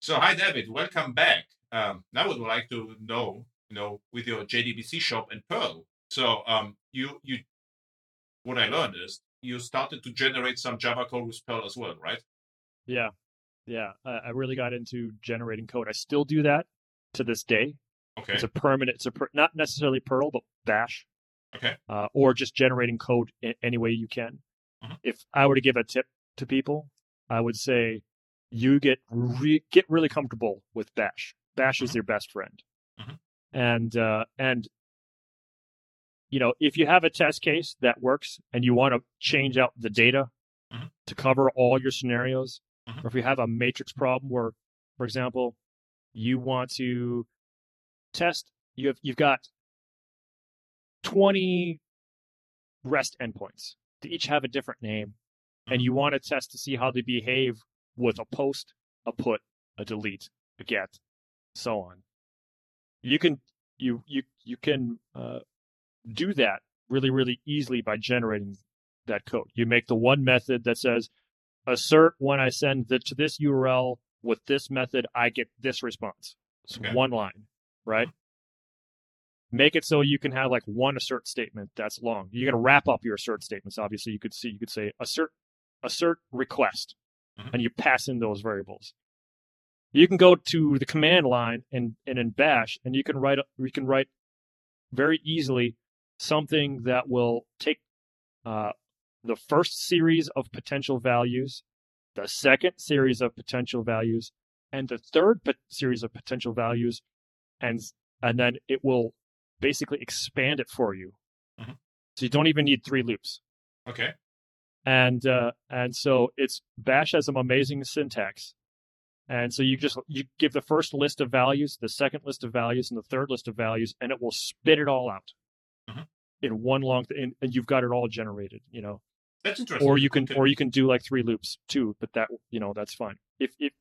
So, hi, David. Welcome back. Um, now, I would like to know, you know, with your JDBC shop and Perl. So, um, you, you, what I learned is you started to generate some Java code with Perl as well, right? Yeah, yeah. I, I really got into generating code. I still do that to this day. Okay. It's a permanent. It's a per, not necessarily Perl, but Bash. Okay. Uh, or just generating code in any way you can. Mhm. If I were to give a tip to people, I would say you get re- get really comfortable with Bash. Bash is Mhm. your best friend, Mhm. and uh, and you know if you have a test case that works and you want to change out the data Mhm. to cover all your scenarios, Mhm. or if you have a matrix problem where, for example, you want to test you have you've got 20 REST endpoints. They each have a different name, and you want to test to see how they behave with a post, a put, a delete, a get, so on. You can you you you can uh, do that really really easily by generating that code. You make the one method that says assert when I send the, to this URL with this method, I get this response. It's Okay. one line, right? Make it so you can have like one assert statement that's long. You got to wrap up your assert statements. Obviously, you could see you could say assert assert request, Mhm. and you pass in those variables. You can go to the command line and, and in Bash, and you can write you can write very easily something that will take uh, the first series of potential values, the second series of potential values, and the third pot- series of potential values, and and then it will basically expand it for you. Mhm. So you don't even need three loops. Okay. And uh, and so it's Bash has some amazing syntax. And so you just you give the first list of values, the second list of values, and the third list of values, and it will spit it all out Mhm. in one long. Th- and, you've got it all generated, you know. That's interesting. Or you can Okay. or you can do like three loops too, but that you know that's fine. If if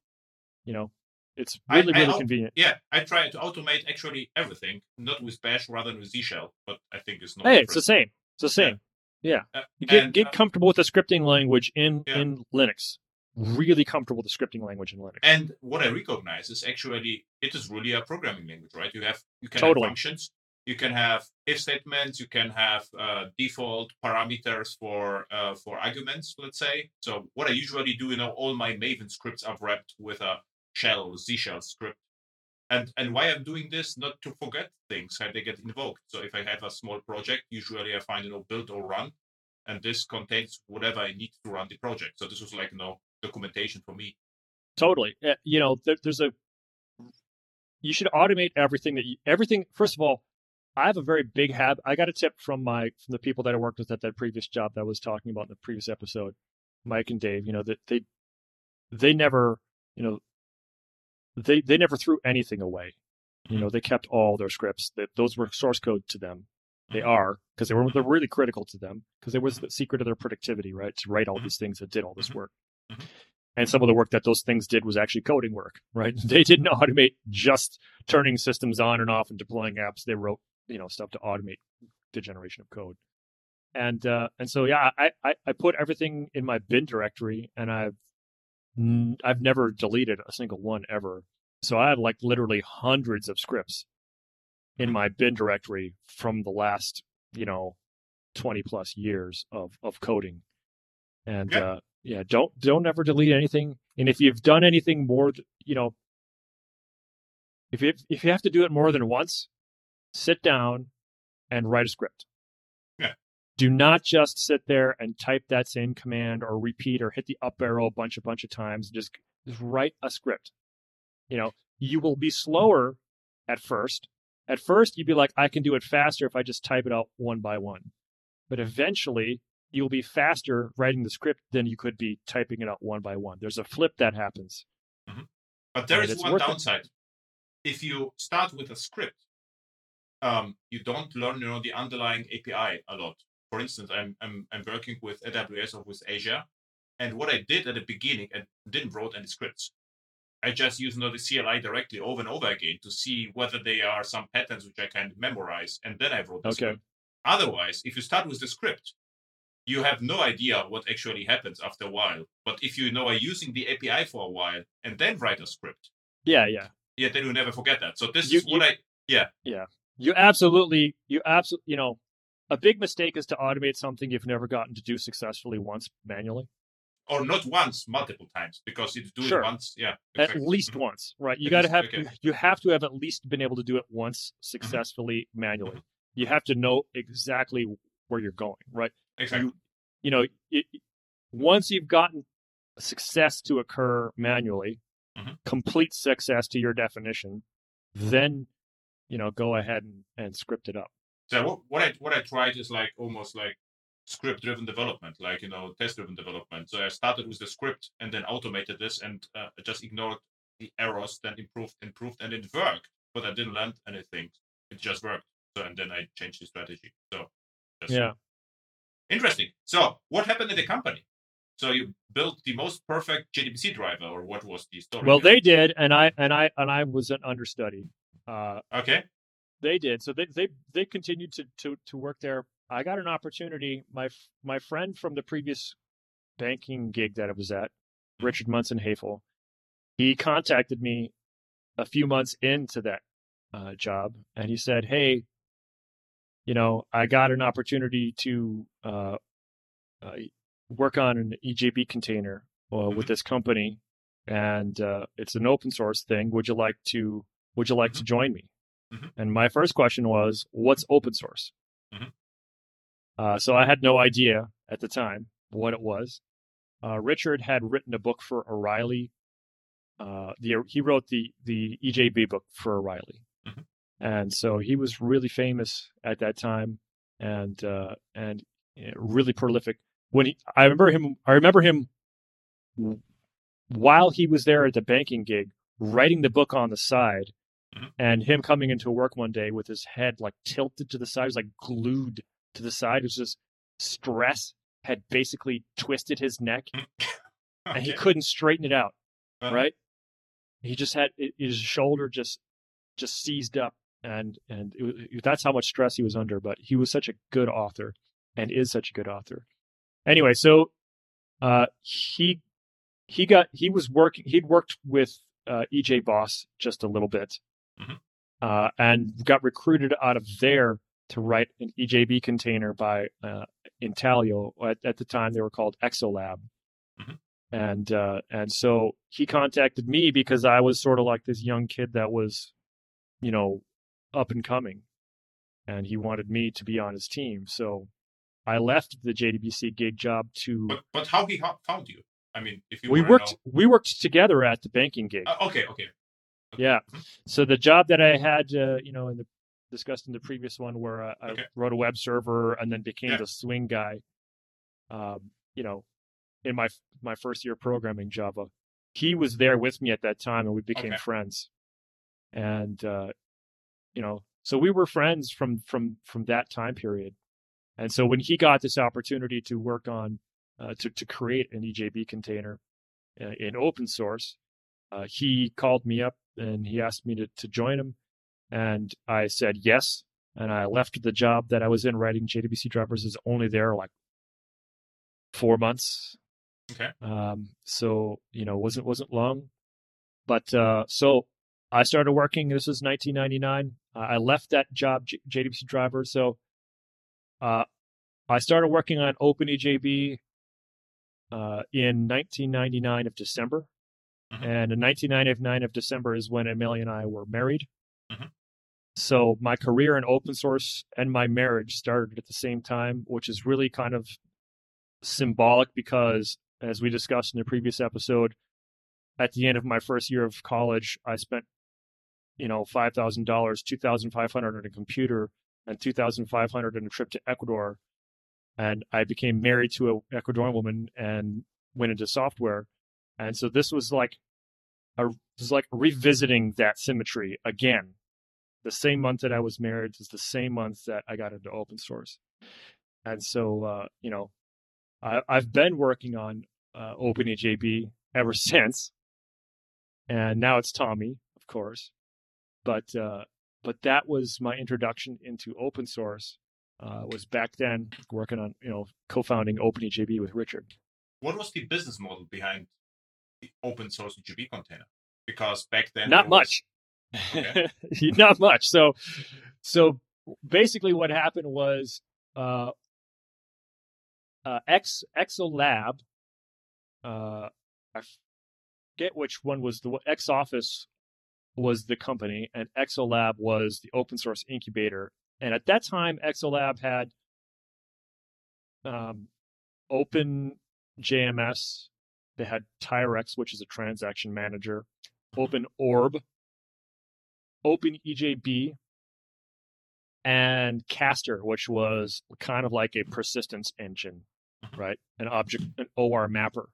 you know, it's really I really al- convenient. Yeah, I try to automate actually everything, not with Bash rather than with Z Shell, but I think it's not. Hey, it's the same. It's the same. Yeah. Uh, You get and, get uh, comfortable with the scripting language in Yeah. in Linux. Really comfortable with the scripting language in Linux. And what I recognize is actually it is really a programming language, right? You have you can Totally. have functions, you can have if statements, you can have uh, default parameters for uh, for arguments, let's say. So what I usually do, you know, all my Maven scripts are wrapped with a shell or Z shell script. And and why I'm doing this, not to forget things how they get invoked. So if I have a small project, usually I find you know build or run, and this contains whatever I need to run the project. So this was like you know documentation for me. Totally. Uh, You know, there, there's a. You should automate everything that you, everything. First of all, I have a very big habit. I got a tip from my from the people that I worked with at that previous job that I was talking about in the previous episode, Mike and Dave. You know that they they never you know they they never threw anything away. You know they kept all their scripts. That those were source code to them. They Mhm. are because they were they're really critical to them because it was the secret of their productivity, right? To write all Mhm. these things that did all this work. And some of the work that those things did was actually coding work, right? They didn't automate just turning systems on and off and deploying apps. They wrote, you know, stuff to automate the generation of code. And uh, and so yeah, I, I I put everything in my bin directory, and I've I've never deleted a single one ever. So I have like literally hundreds of scripts in my bin directory from the last, you know, 20 plus years of, of coding. And, Yeah. uh, yeah, don't, don't ever delete anything. And if you've done anything more, you know, if you, if you have to do it more than once, sit down and write a script. Do not just sit there and type that same command or repeat or hit the up arrow a bunch, a bunch of times. Just, just write a script. You know, you will be slower at first. At first, you'd be like, I can do it faster if I just type it out one by one. But eventually, you'll be faster writing the script than you could be typing it out one by one. There's a flip that happens. But there is one worth it. downside. If you start with a script, um, you don't learn, you know, the underlying API a lot. For instance, I'm I'm I'm working with AWS or with Azure, and what I did at the beginning, I didn't wrote any scripts. I just used you know, the CLI directly over and over again to see whether there are some patterns which I can memorize, and then I wrote the Okay. script. Otherwise, if you start with the script, you have no idea what actually happens after a while. But if you know are using the API for a while and then write a script, Yeah, yeah. Yeah, then you never forget that. So this You- is what I yeah, yeah You absolutely, you absolutely, you know, a big mistake is to automate something you've never gotten to do successfully once manually. or not once, multiple times because it's doing Sure. once. Yeah, At exactly. least once, right? You got to have okay. Mm-hmm. you have to have at least been able to do it once successfully manually. You have to know exactly where you're going, right? exactly. You know, it, once you've gotten success to occur manually, Mhm. complete success to your definition, then you know go ahead and, and script it up. So what, what I what I tried is like almost like script driven development, like you know test driven development. So I started with the script and then automated this and uh, just ignored the errors, then improved, improved, and it worked. But I didn't learn anything. It just worked. So and then I changed the strategy. So Yeah. interesting. So what happened in the company? So you built the most perfect JDBC driver, or what was the story? Well, they did, and I and I and I was an understudy. Uh, okay. They did. So they they they continued to to to work there. I got an opportunity. My my friend from the previous banking gig that I was at, Richard Monson-Haefel, he contacted me a few months into that uh, job, and he said, "Hey, you know, I got an opportunity to uh, uh, work on an EJB container uh, with this company, and uh, it's an open source thing. Would you like to Would you like to join me?" Mhm. And my first question was, "What's open source?" Mhm. Uh, so I had no idea at the time what it was. Uh, Richard had written a book for O'Reilly. Uh, the, he wrote the the EJB book for O'Reilly, Mhm. and so he was really famous at that time, and uh, and uh, really prolific. When he, I remember him, I remember him while he was there at the banking gig, writing the book on the side, Mhm. and him coming into work one day with his head like tilted to the side, was like glued to the side. It was just stress had basically twisted his neck, and he couldn't straighten it out. Uh-huh. Right? He just had his shoulder just just seized up, and and it, was- that's how much stress he was under. But he was such a good author, and is such a good author. Anyway, so uh, he he got he was working. He'd worked with uh, EJBoss just a little bit, Mhm. uh, and got recruited out of there to write an EJB container by uh, Intalio. At, at the time, they were called Exolab, Mhm. and uh, and so he contacted me because I was sort of like this young kid that was, you know, up and coming, and he wanted me to be on his team. So I left the JDBC gig job to. But but how he found you? I mean, if you we worked we worked together at the banking gig. Uh, okay, okay. Yeah. So the job that I had, uh, you know, in the discussed in the previous one, where uh, I Okay. wrote a web server and then became Yeah. the swing guy, um, you know, in my my first year programming Java, he was there with me at that time, and we became Okay. friends. And uh, you know, so we were friends from from from that time period. And so when he got this opportunity to work on uh, to to create an EJB container uh, in open source, uh, he called me up and he asked me to, to join him. And I said yes. And I left the job that I was in writing JDBC drivers is only there like four months. Okay. Um, so, you know, wasn't, wasn't long, but, uh, so I started working. This was 1999. Uh, I left that job, J- JDBC driver. So, uh, I started working on OpenEJB, uh, in 1999 of December. Mhm. And in 1999 of December is when Amelia and I were married. Mhm. So my career in open source and my marriage started at the same time, which is really kind of symbolic because, as we discussed in the previous episode, at the end of my first year of college, I spent, you know, five thousand dollars, two thousand five hundred on a computer, and two thousand five hundred on a trip to Ecuador, and I became married to a Ecuadorian woman and went into software, and so this was like, a was like revisiting that symmetry again. The same month that I was married is the same month that I got into open source, and so uh, you know, I, I've been working on uh, OpenEJB ever since, and now it's TomEE, of course, but uh, but that was my introduction into open source. Uh, was back then working on you know co-founding OpenEJB with Richard. What was the business model behind open source GB container? because back then not was- much Okay. not much so so basically what happened was uh uh x exolab uh i forget which one was the x office was the company and exolab was the open source incubator and at that time exolab had um open jms they had tyrex which is a transaction manager open orb open ejb and Castor which was kind of like a persistence engine right? An object an or mapper.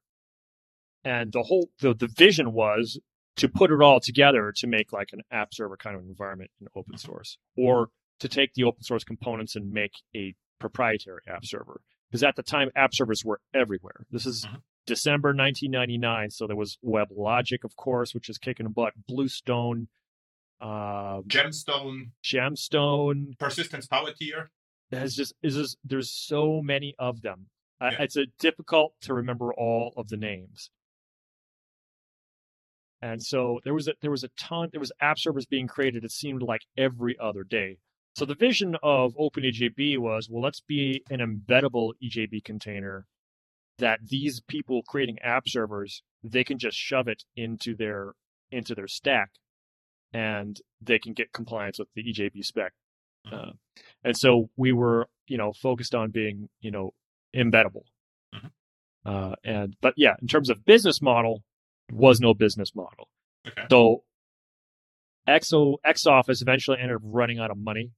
And the whole the, the vision was to put it all together to make like an app server kind of environment in open source or to take the open source components and make a proprietary app server. Because at the time app servers were everywhere. This is Mhm. December 1999 so there was weblogic of course which is kicking butt. Bluestone uh gemstone. Gemstone. Persistence power tier has just is just there's so many of them. Uh, it's a difficult to remember all of the names. And so there was a there was a ton there was app servers being created it seemed like every other day. So the vision of openejb was well let's be an embeddable ejb container that these people creating app servers they can just shove it into their into their stack and they can get compliance with the ejb spec. Uh, and so we were you know focused on being you know embeddable. Mhm. uh, and but yeah in terms of business model was no business model. Okay. So exo x office eventually ended up running out of money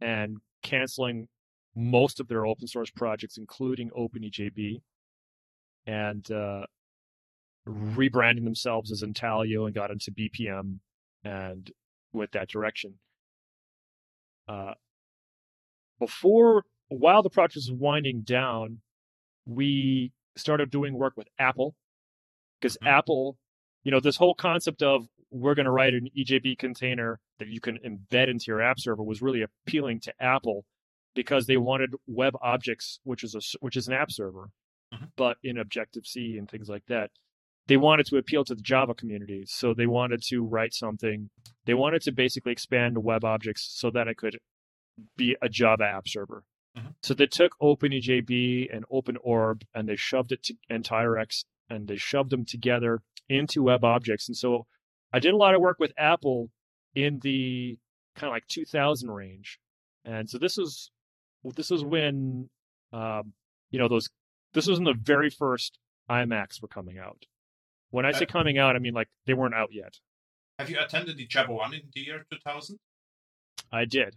and canceling most of their open source projects including openejb and uh, rebranding themselves as intalio and got into bpm and went that direction uh, before while the project was winding down, we started doing work with Apple because Mhm. Apple, you know, this whole concept of we're going to write an EJB container that you can embed into your app server was really appealing to Apple because they wanted web objects, which is a which is an app server, Mhm. but in Objective C and things like that. They wanted to appeal to the Java community, so they wanted to write something. They wanted to basically expand web objects so that it could be a Java app server. Mhm. So they took OpenEJB and OpenOrb and they shoved it to and Tyrex and they shoved them together into web objects. And so I did a lot of work with Apple in the kind of like 2000 range. And so this was this was when um, you know those this was when the very first iMacs were coming out. When I say Uh, coming out, I mean like they weren't out yet. have you attended the java 1 in the year 2000 I did.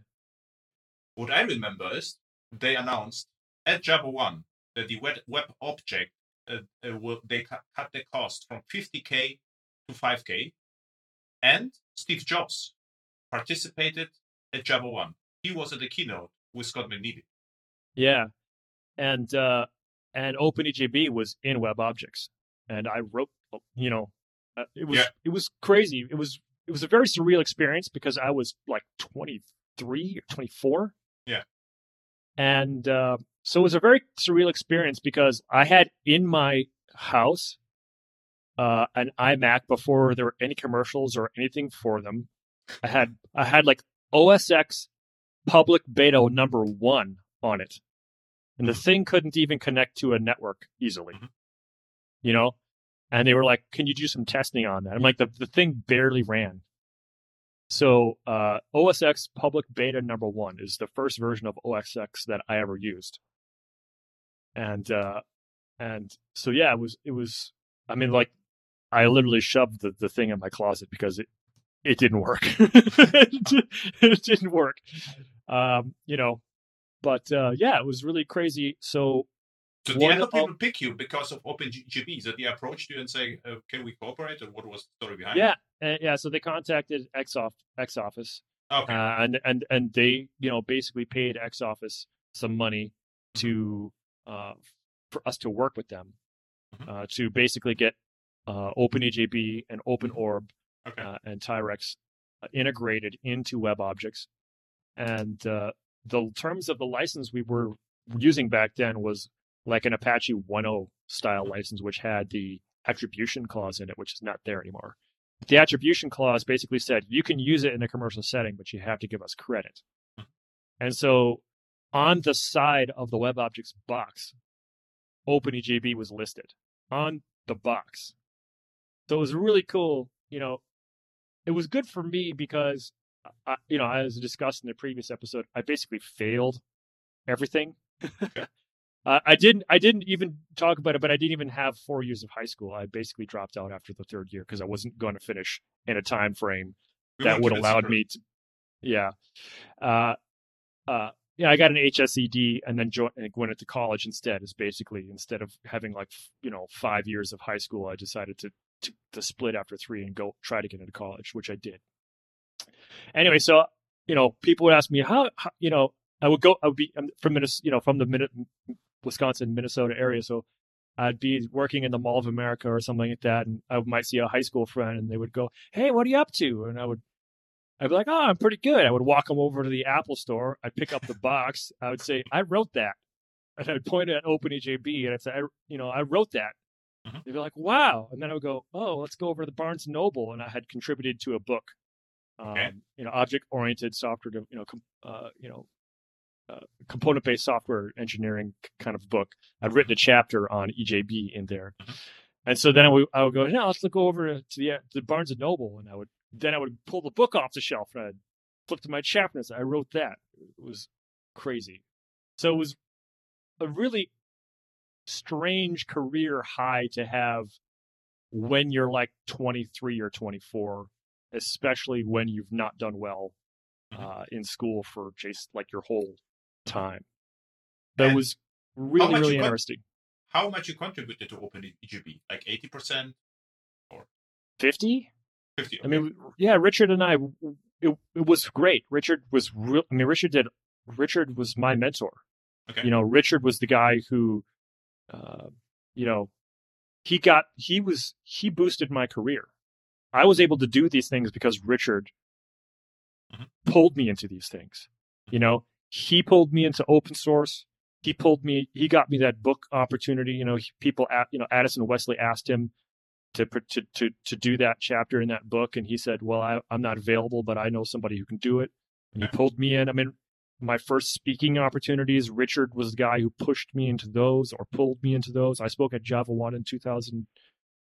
what i remember is they announced at java 1 that the web, object uh, uh, will they cut, cut the cost from 50k to 5k and steve jobs participated at java 1 he was at the keynote with Scott McNealy Yeah, and uh, and OpenEJB was in Web Objects, and I wrote, you know, uh, it was Yeah. it was crazy. It was it was a very surreal experience because I was like 23 or 24. Yeah. and uh, so it was a very surreal experience because I had in my house uh, an iMac before there were any commercials or anything for them. I had I had like OSX public beta number one on it. And the thing couldn't even connect to a network easily. Mhm. You know? And they were like, Can you do some testing on that? I'm like, the, the thing barely ran. So uh, OSX public beta number one is the first version of OSX that I ever used. And uh and so yeah, it was it was I mean like I literally shoved the, the thing in my closet because it it didn't work. it didn't work. Um, you know, but uh, yeah, it was really crazy. So so did other people pick you because of OpenEJB? That they approached you and say, uh, "Can we cooperate?" Or what was the story behind? yeah, uh, yeah. So they contacted X X Office. Okay. uh, and and and they you know basically paid X Office some money to uh, for us to work with them Mhm. uh, to basically get uh, OpenEJB and OpenOrb okay. uh, and Tyrex uh, integrated into web objects. And uh, the terms of the license we were using back then was like an Apache 1.0 style license, which had the attribution clause in it, which is not there anymore. the attribution clause basically said you can use it in a commercial setting, but you have to give us credit. And so on the side of the WebObjects box, OpenEJB was listed on the box. So it was really cool. You know, it was good for me because, I, you know, as discussed in the previous episode, I basically failed everything. uh, I didn't. I didn't even talk about it, but I didn't even have four years of high school. I basically dropped out after the third year because I wasn't going to finish in a time frame We that would allowed me to. Yeah. Uh, uh, yeah, I got an HSED and then jo- and went into college instead. Is basically instead of having like you know five years of high school, I decided to, to to split after three and go try to get into college, which I did. Anyway, so you know, people would ask me how, how you know I would go. I would be I'm from Minnesota, you know, from the Min- Wisconsin, Minnesota area, so I'd be working in the Mall of America or something like that, and I might see a high school friend, and they would go, "Hey, what are you up to?" And I would I'd be like, "Oh, I'm pretty good." I would walk them over to the Apple store. I'd pick up the box. I would say, "I wrote that," and I'd point at OpenEJB, and I'd say, I, "You know, I wrote that." Mhm. They'd be like, "Wow!" And then I would go, "Oh, let's go over to the Barnes Noble," and I had contributed to a book, um, you know, object-oriented software, de- you know, com- uh, you know, uh, component-based software engineering kind of book. I'd written a chapter on EJB in there, Mhm. and so then I would, I would go, "Now let's go over to the to the Barnes and Noble," and I would then I would pull the book off the shelf and I'd flip to my chapter and say, I wrote that. It was crazy. So it was a really strange career high to have when you're like 23 or 24, especially when you've not done well Mhm. uh, in school for just like your whole time. That And was really, really interesting. How much you contributed to OpenEJB? Like eighty percent, or 50? fifty? I mean, yeah, Richard and I, it, it was great. Richard was real. I mean, Richard did. Richard was my mentor. Okay. You know, Richard was the guy who, uh, you know, he got he was he boosted my career. I was able to do these things because Richard Mhm. pulled me into these things. You know, he pulled me into open source. He pulled me. He got me that book opportunity. You know, he- people, at, you know, Addison Wesley asked him to to to to do that chapter in that book, and he said, "Well, I, I'm not available, but I know somebody who can do it." And he pulled me in. I mean, my first speaking opportunities, Richard was the guy who pushed me into those or pulled me into those. I spoke at Java One in 2000,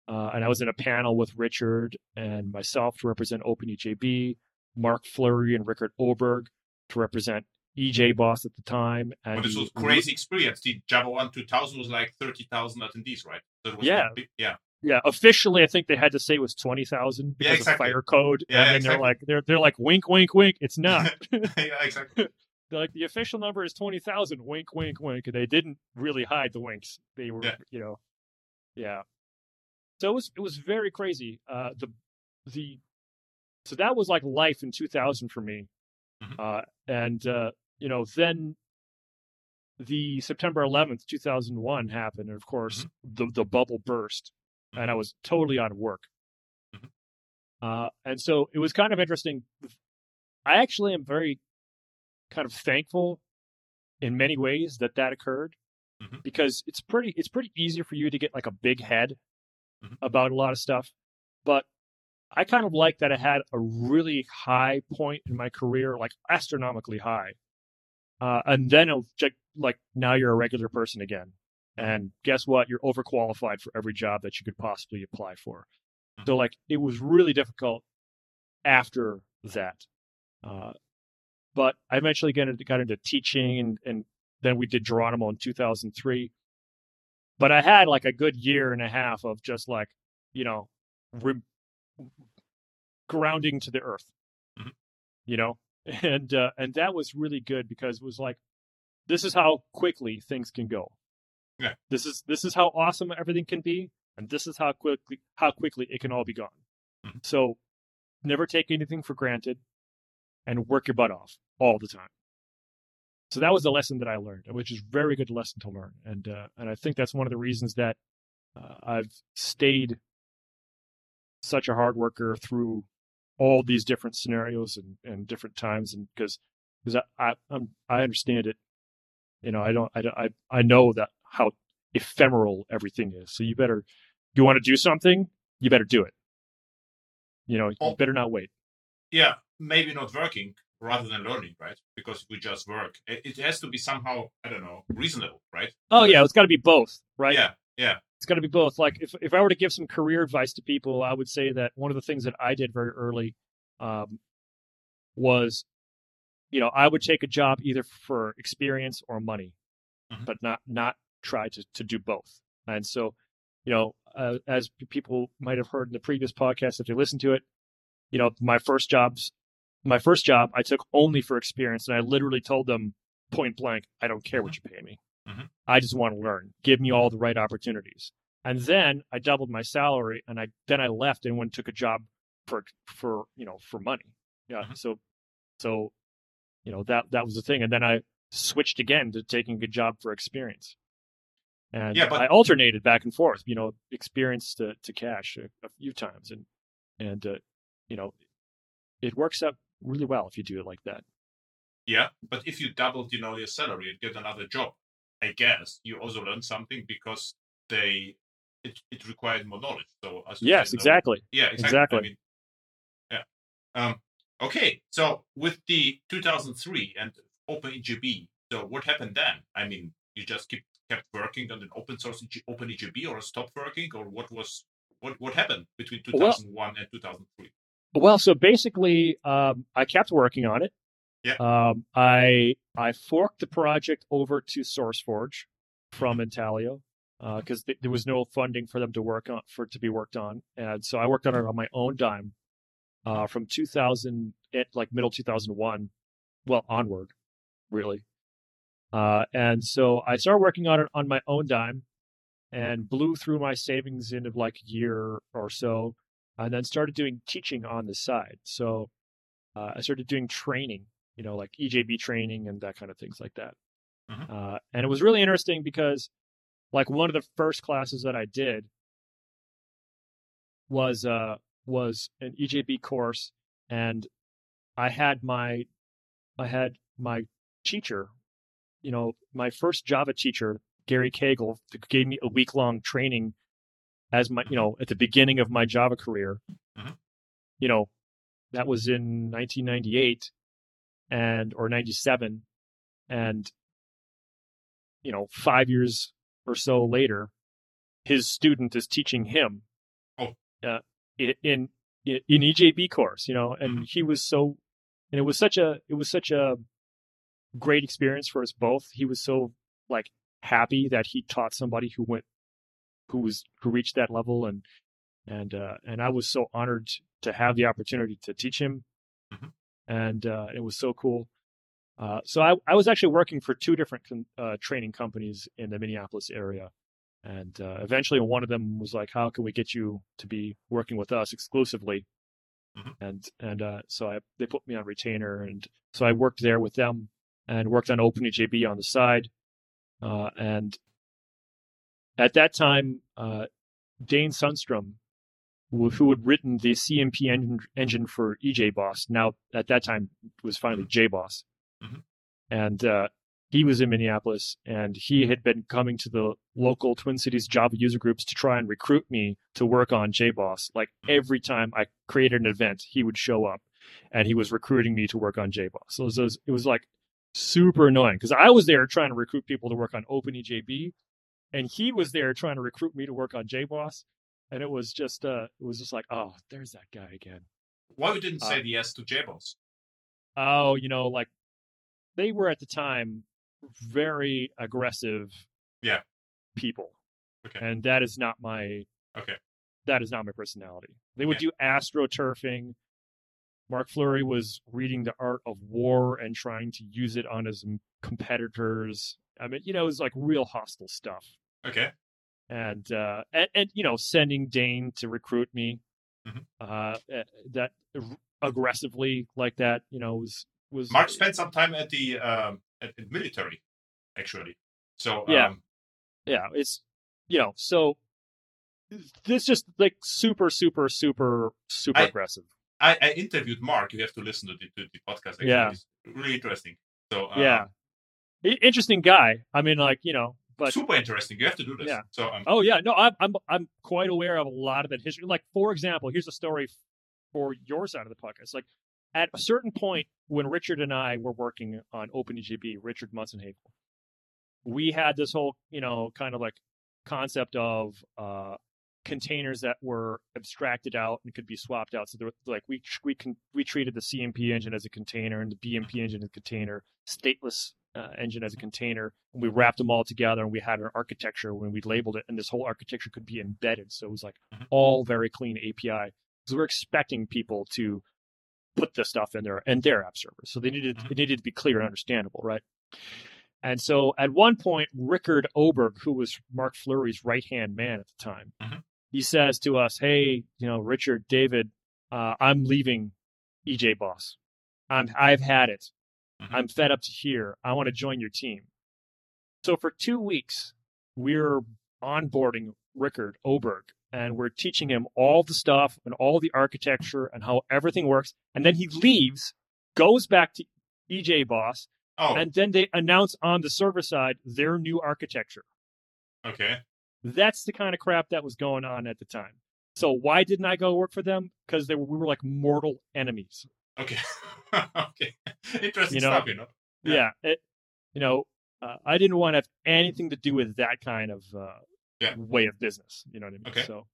uh, and I was in a panel with Richard and myself to represent OpenEJB, Marc Fleury and Rickard Öberg to represent EJBoss at the time. And But this was crazy experience. The Java One 2000 was like thirty thousand attendees, right? Yeah. big- yeah. Yeah, officially, I think they had to say it was twenty thousand because Yeah, exactly. of fire code, Yeah, and then exactly. they're like, they're they're like, wink, wink, wink. It's not. yeah, exactly. they're like, the official number is twenty thousand. Wink, wink, wink. And they didn't really hide the winks. They were, Yeah. you know, yeah. So it was it was very crazy. Uh, the the so that was like life in two thousand for me, Mhm. uh, and uh, you know then the September eleventh, two thousand one happened, and of course the the bubble burst, and I was totally out of work. Mhm. Uh, and so it was kind of interesting. I actually am very kind of thankful in many ways that that occurred Mhm. because it's pretty it's pretty easy for you to get like a big head Mhm. about a lot of stuff but i kind of like that i had a really high point in my career like astronomically high uh, and then it'll just like now you're a regular person again and guess what you're overqualified for every job that you could possibly apply for so like it was really difficult after that uh, but I eventually got into, got into teaching, and, and then we did Geronimo in 2003. But I had like a good year and a half of just like, you know, re- grounding to the earth, Mhm. you know, and uh, and that was really good because it was like, this is how quickly things can go. Yeah. This is this is how awesome everything can be, and this is how quickly how quickly it can all be gone. Mhm. So, never take anything for granted and work your butt off all the time. So that was the lesson that I learned, which is a very good lesson to learn, and uh, and I think that's one of the reasons that uh, I've stayed such a hard worker through all these different scenarios and, and different times, and because because I I, I'm, I understand it, you know I don't I don't, I I know that how ephemeral everything is. So you better you want to do something, you better do it. You know, you better not wait. yeah, maybe not working rather than learning, right? Because we just work. It, it has to be somehow, I don't know, reasonable, right? Oh yeah, it's got to be both, right? Yeah, yeah. It's got to be both. Like if if I were to give some career advice to people, I would say that one of the things that I did very early um, was, you know, I would take a job either for experience or money, Mhm. but not not try to to do both. And so, you know, uh, as people might have heard in the previous podcast if they listened to it, you know, my first jobs, my first job, I took only for experience, and I literally told them point blank, I don't care what you pay me. Mhm. I just want to learn. Give me all the right opportunities. And then I doubled my salary, and I then I left and went and took a job for for you know for money. Yeah. Mhm. So so you know that that was the thing, and then I switched again to taking a job for experience. And Yeah, but- I alternated back and forth, you know, experience to, to cash a, a few times, and and uh, you know, it works out really well if you do it like that. Yeah, but if you doubled, you know, your salary and get another job, I guess you also learn something because they it, it required more knowledge. So as Yes, exactly. Yeah, exactly. Exactly. I mean, yeah. Um, okay, so with the 2003 and OpenEJB, so what happened then? I mean, you just keep kept working on an open source EG OpenEJB or stopped working, or what was what what happened between Well- 2001 and 2003? Well, so basically, um, I kept working on it. Yeah. Um, I I forked the project over to SourceForge from Intalio because th- there was no funding for them to work on for it to be worked on, and so I worked on it on my own dime uh, from 2000 at like middle 2001, well onward, really. Uh, and so I started working on it on my own dime, and blew through my savings in of like a year or so and then started doing teaching on the side. So uh, I started doing training, you know, like EJB training and that kind of things like that. Mhm. Uh, and it was really interesting because, like, one of the first classes that I did was uh, was an EJB course, and I had my I had my teacher, you know, my first Java teacher, Gary Cagle, gave me a week long training as my, you know, at the beginning of my Java career. Mhm. You know, that was in 1998 and or 97 and you know, 5 years or so later his student is teaching him Oh. uh, in in in EJB course, you know, and Mhm. he was so and it was such a it was such a great experience for us both. He was so like happy that he taught somebody who went who was who reached that level and and uh and I was so honored to have the opportunity to teach him. Mhm. and uh it was so cool. Uh so I I was actually working for two different con- uh training companies in the Minneapolis area. And uh eventually one of them was like how can we get you to be working with us exclusively? Mhm. and and uh so I they put me on retainer and so I worked there with them and worked on OpenEJB on the side. Uh and at that time, uh, Dain Sundstrom, who, who had written the CMP engine, engine for EJBoss, now at that time was finally JBoss, Mhm. and uh, he was in Minneapolis, and he had been coming to the local Twin Cities Java user groups to try and recruit me to work on JBoss. Like every time I created an event, he would show up, and he was recruiting me to work on JBoss. So it was, it was like super annoying because I was there trying to recruit people to work on OpenEJB, and he was there trying to recruit me to work on JBoss, and it was just uh, it was just like, oh, there's that guy again. Why we didn't say Uh, yes to JBoss? Oh, you know, like they were at the time very aggressive, Yeah. people, Okay. and that is not my Okay. that is not my personality. They would Okay. do astroturfing. Marc Fleury was reading the art of war and trying to use it on his competitors. I mean, you know, it was like real hostile stuff. Okay. and uh, and, and you know sending Dain to recruit me Mhm. uh, uh, that aggressively like that you know was was Mark spent some time at the um, at the military, actually. So Yeah. um, yeah it's you know so this just like super super super super I- aggressive I, I interviewed Mark. You have to listen to the, to the podcast. Actually. Yeah. It's really interesting. So uh, yeah interesting guy I mean like you know but super interesting. You have to do this. Yeah. So um, Oh yeah, no, I'm I'm I'm quite aware of a lot of that history. Like for example, here's a story for your side of the podcast. Like at a certain point when Richard and I were working on OpenEJB, Richard Monson-Haefel, we had this whole, you know, kind of like concept of uh, containers that were abstracted out and could be swapped out. So there, like we we can we treated the CMP engine as a container and the BMP engine as a container, stateless uh, engine as a container, and we wrapped them all together and we had an architecture when we labeled it, and this whole architecture could be embedded. So it was like Mhm. all very clean API. So we're expecting people to put this stuff in their in their app servers. So they needed Mhm. it needed to be clear and understandable, right? And so at one point, Rickard Öberg, who was Marc Fleury's right hand man at the time, Mhm. he says to us, "Hey, you know, Richard, David, uh, I'm leaving EJBoss. I'm I've had it. Mhm. I'm fed up to here. I want to join your team." So for two weeks, we're onboarding Rickard Öberg, and we're teaching him all the stuff and all the architecture and how everything works. And then he leaves, goes back to EJBoss, Oh, and then they announce on the server side their new architecture. okay. That's the kind of crap that was going on at the time. So why didn't I go work for them? Because they were, we were like mortal enemies. Okay. okay. Interesting You know, stuff, you know. Yeah. Yeah, it, you know, uh, I didn't want to have anything to do with that kind of uh, Yeah. way of business. You know what I mean? Okay. So,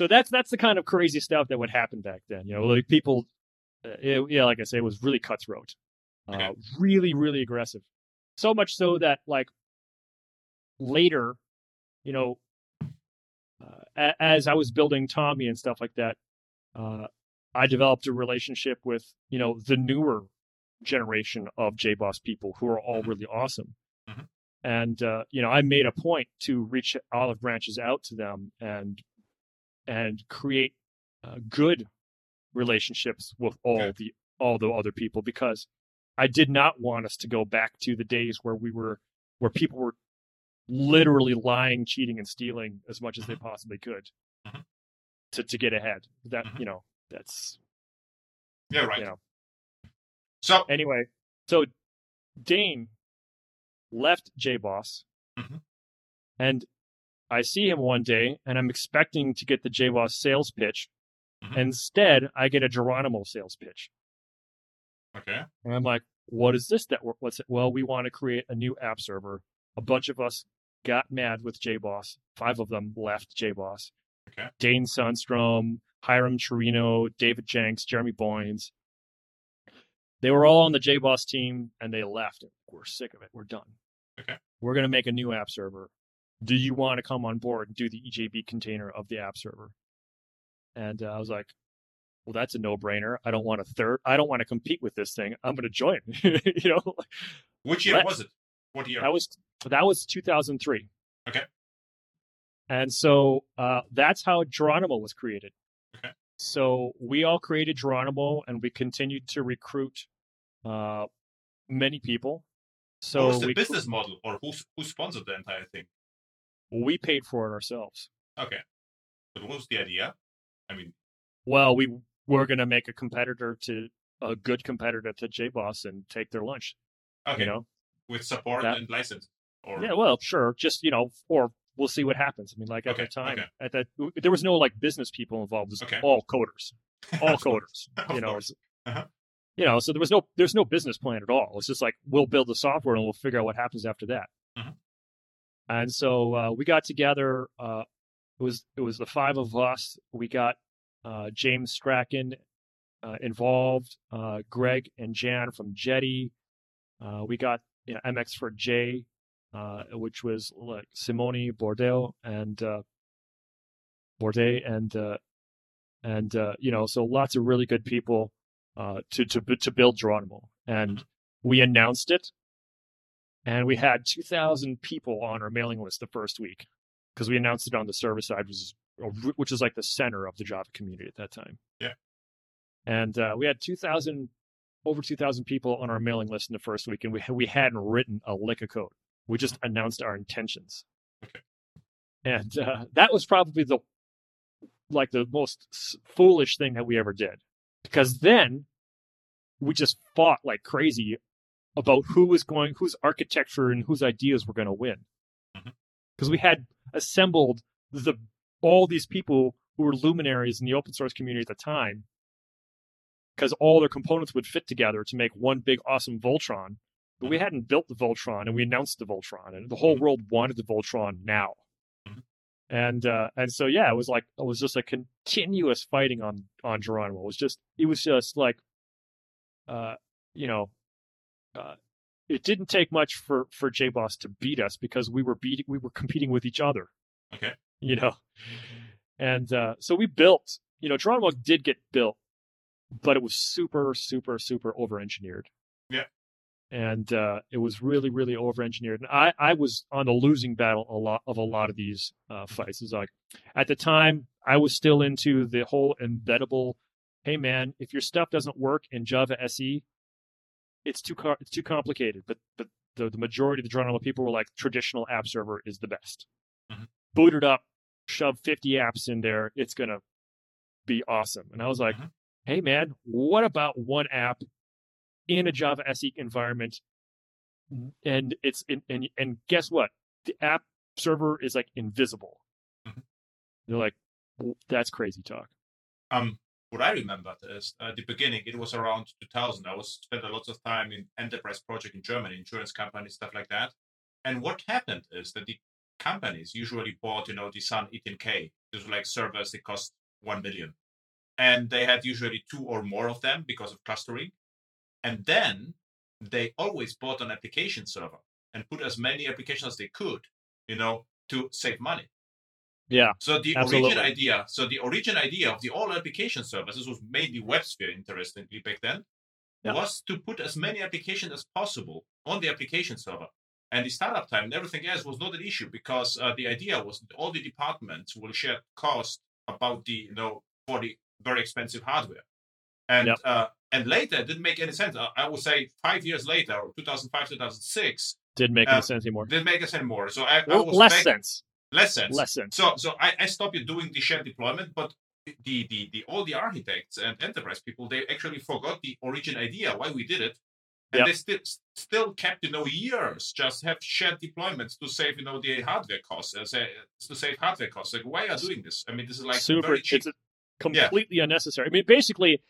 so that's that's the kind of crazy stuff that would happen back then. You know, like people, uh, it, yeah, like I say, it was really cutthroat, uh, Okay. really, really aggressive. So much so that like later, you know, uh, as I was building TomEE and stuff like that, uh, I developed a relationship with you know the newer generation of JBoss people who are all Mhm. really awesome. Mhm. And uh, you know, I made a point to reach olive branches out to them and and create uh, good relationships with all Okay. the all the other people because I did not want us to go back to the days where we were where people were literally lying, cheating, and stealing as much as they Mhm. possibly could Mhm. to to get ahead. That you know, that's Yeah, right. Yeah. So, anyway. So Dain left JBoss, Mhm. and I see him one day, and I'm expecting to get the JBoss sales pitch. Mhm. Instead, I get a Geronimo sales pitch, okay. and I'm like, "What is this? That we're, what's it? Well, we want to create a new app server. A bunch of us got mad with JBoss. Five of them left JBoss. Okay. Dain Sundstrom, Hiram Chirino, David Jencks, Jeremy Boynes. They were all on the JBoss team and they left. We're sick of it. We're done. Okay. We're going to make a new app server. Do you want to come on board and do the EJB container of the app server? And uh, I was like, well, that's a no brainer. I don't want a third. I don't want to compete with this thing. I'm going to join. you know, Which year Let- was it? What year? that was that was 2003. Okay. And so uh, that's how Geronimo was created. Okay. So we all created Geronimo, and we continued to recruit uh, many people. So what was the we business model, or who who sponsored the entire thing? we paid for it ourselves. Okay. But what was the idea? I mean, Well, we were going to make a competitor to a good competitor to JBoss and take their lunch. okay, You know, with support that- and license, or Yeah, well, sure. Just you know, or we'll see what happens. I mean, like at Okay, the time, okay. at that there was no like business people involved. It was Okay. all coders, all coders. You know. Uh-huh. you know. So there was no there's no business plan at all. It's just like we'll build the software and we'll figure out what happens after that. Mhm. And so uh, we got together. Uh, it was it was the five of us. We got uh, James Strachan uh, involved, uh, Greg and Jan from Jetty. Uh, we got you know, MX4J, uh, which was like Simone Bordeaux and uh, Bordet and uh, and uh, you know, so lots of really good people uh, to to to build Geronimo, and we announced it, and we had two thousand people on our mailing list the first week because we announced it on the server side, which is which is like the center of the Java community at that time. Yeah. and uh, we had two thousand over two thousand people on our mailing list in the first week, and we we hadn't written a lick of code. We just announced our intentions. Okay. And uh, that was probably the like the most foolish thing that we ever did because then we just fought like crazy about who was going whose architecture and whose ideas were going to win because we had assembled the all these people who were luminaries in the open source community at the time because all their components would fit together to make one big awesome Voltron. But we hadn't built the Voltron and we announced the Voltron and the whole world wanted the Voltron now. Mhm. And uh, and so yeah, it was like it was just a continuous fighting on on Geronimo. It was just it was just like uh you know uh it didn't take much for for JBoss to beat us because we were beating we were competing with each other. Okay. You know. And uh so we built, you know, Geronimo did get built, but it was super super super over engineered. Yeah. And uh it was really really over engineered. And I I was on the losing battle a lot of a lot of these uh fights. Like at the time I was still into the whole embeddable hey man, if your stuff doesn't work in Java SE, it's too car- it's too complicated. But but the, the majority of the Geronimo people were like traditional app server is the best. Mhm. Boot it up, shove 50 apps in there, it's gonna be awesome. And I was like, Mhm. hey man, what about one app in a Java SE environment? And it's in, and and guess what? The app server is like invisible. Mhm. They're like, that's crazy talk. Um, what I remember is uh, the beginning. It was around 2000. I was spent a lot of time in enterprise project in Germany, insurance companies, stuff like that. And what happened is that the companies usually bought, you know, the Sun 18K. These like servers that cost one million, and they had usually two or more of them because of clustering. And then they always bought an application server and put as many applications as they could, you know, to save money. Yeah, So the Absolutely. origin idea, so the origin idea of the all application servers, this was mainly WebSphere, interestingly back then, Yeah. was to put as many applications as possible on the application server. And the startup time and everything else was not an issue because uh, the idea was that all the departments will share cost about the you know for the very expensive hardware. And Yep. uh, and later it didn't make any sense. Uh, I would say five years later, or 2005, 2006, didn't make Uh, any sense anymore. didn't make sense anymore. So I, I Well, was less back- sense. less sense. Less sense. So so I, I stopped doing the shared deployment, but the, the the all the architects and enterprise people they actually forgot the origin idea why we did it. And Yep. they still still kept you know years just have shared deployments to save you know the hardware costs uh, say, to save hardware costs. Like why are you doing this? I mean this is like super it's completely unnecessary i mean basically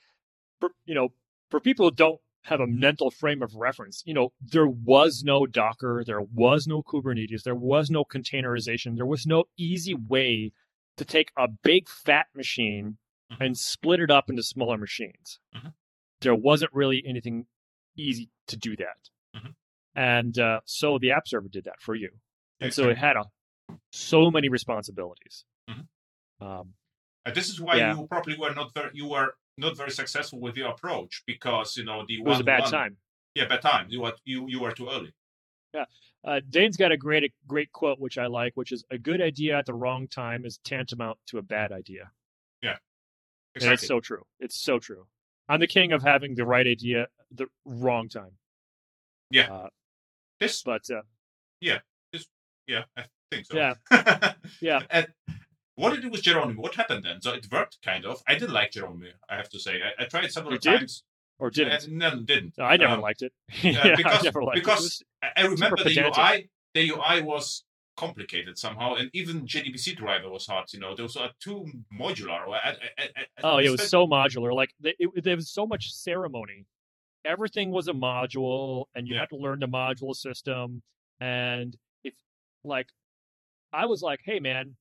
for you know for people who don't have a mental frame of reference you know there was no docker there was no kubernetes there was no containerization there was no easy way to take a big fat machine Mhm. and split it up into smaller machines Mhm. there wasn't really anything easy to do that Mhm. and uh, so the app server did that for you and so it had a, so many responsibilities Mhm. um, And this is why Yeah. you probably were not very you were not very successful with your approach because you know the it was a bad one-to-one- time Yeah, bad time. You were you you were too early. Yeah, uh, Dain's got a great great quote which I like, which is a good idea at the wrong time is tantamount to a bad idea. And it's so true. It's so true. I'm the king of having the right idea the wrong time. Yeah. Uh, this but uh, yeah, yeah, I think so. Yeah. Yeah. And what did it with Geronimo? What happened then? So it worked kind of. I did like Geronimo, I have to say. I, I tried several You did? times. or didn't. And no, didn't. No, I never Um, liked it. uh, yeah, because- I never liked because- it. I, I remember the. UI. The UI was complicated somehow, and even JDBC driver was hard. You know, those are too modular. I, I, I, I, oh, it was so modular. Like it, it, there was so much ceremony. Everything was a module, and you Yeah. had to learn the module system. And if, like, I was like, "Hey, man,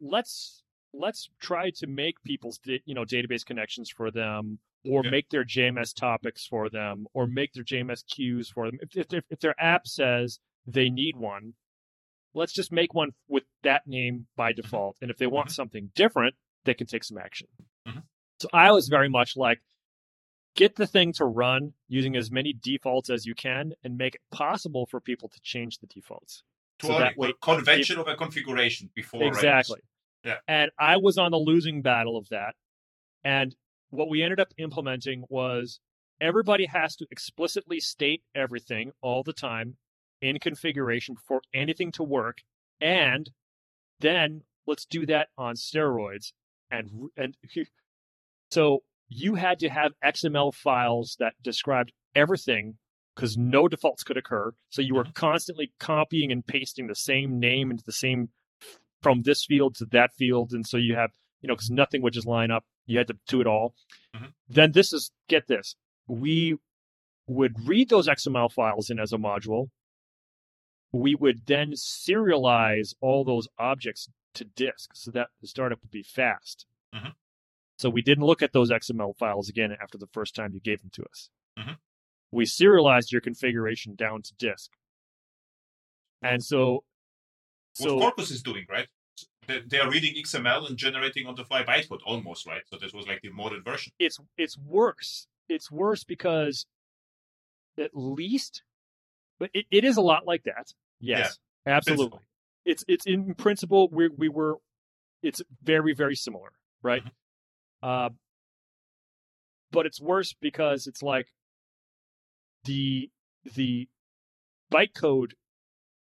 let's let's try to make people's you know database connections for them, or Yeah. make their JMS topics for them, or make their JMS queues for them. If if, their- if their app says they need one, let's just make one with that name by default. And if they want something different, they can take some action. Mhm. So I was very much like, get the thing to run using as many defaults as you can and make it possible for people to change the defaults. Too so that way- convention of a configuration before. Exactly. Yeah. And I was on the losing battle of that. And what we ended up implementing was everybody has to explicitly state everything all the time in configuration for anything to work. And then let's do that on steroids. And and so you had to have XML files that described everything because no defaults could occur. So you were constantly copying and pasting the same name into the same from this field to that field, and so you have you know because nothing would just line up. You had to do it all. Mhm. Then this is get this. We would read those XML files in as a module. We would then serialize all those objects to disk so that the startup would be fast. Mhm. So we didn't look at those XML files again after the first time you gave them to us. Mhm. We serialized your configuration down to disk. And so, what Quarkus is doing, right? They, are reading XML and generating on the fly bytecode almost, right? So this was like the modern version. it's it's worse. It's worse because at least, but it, it is a lot like that. Yes, absolutely. Principle. It's it's in principle we we were, it's very very similar, right? Mhm. Uh, but it's worse because it's like the the bytecode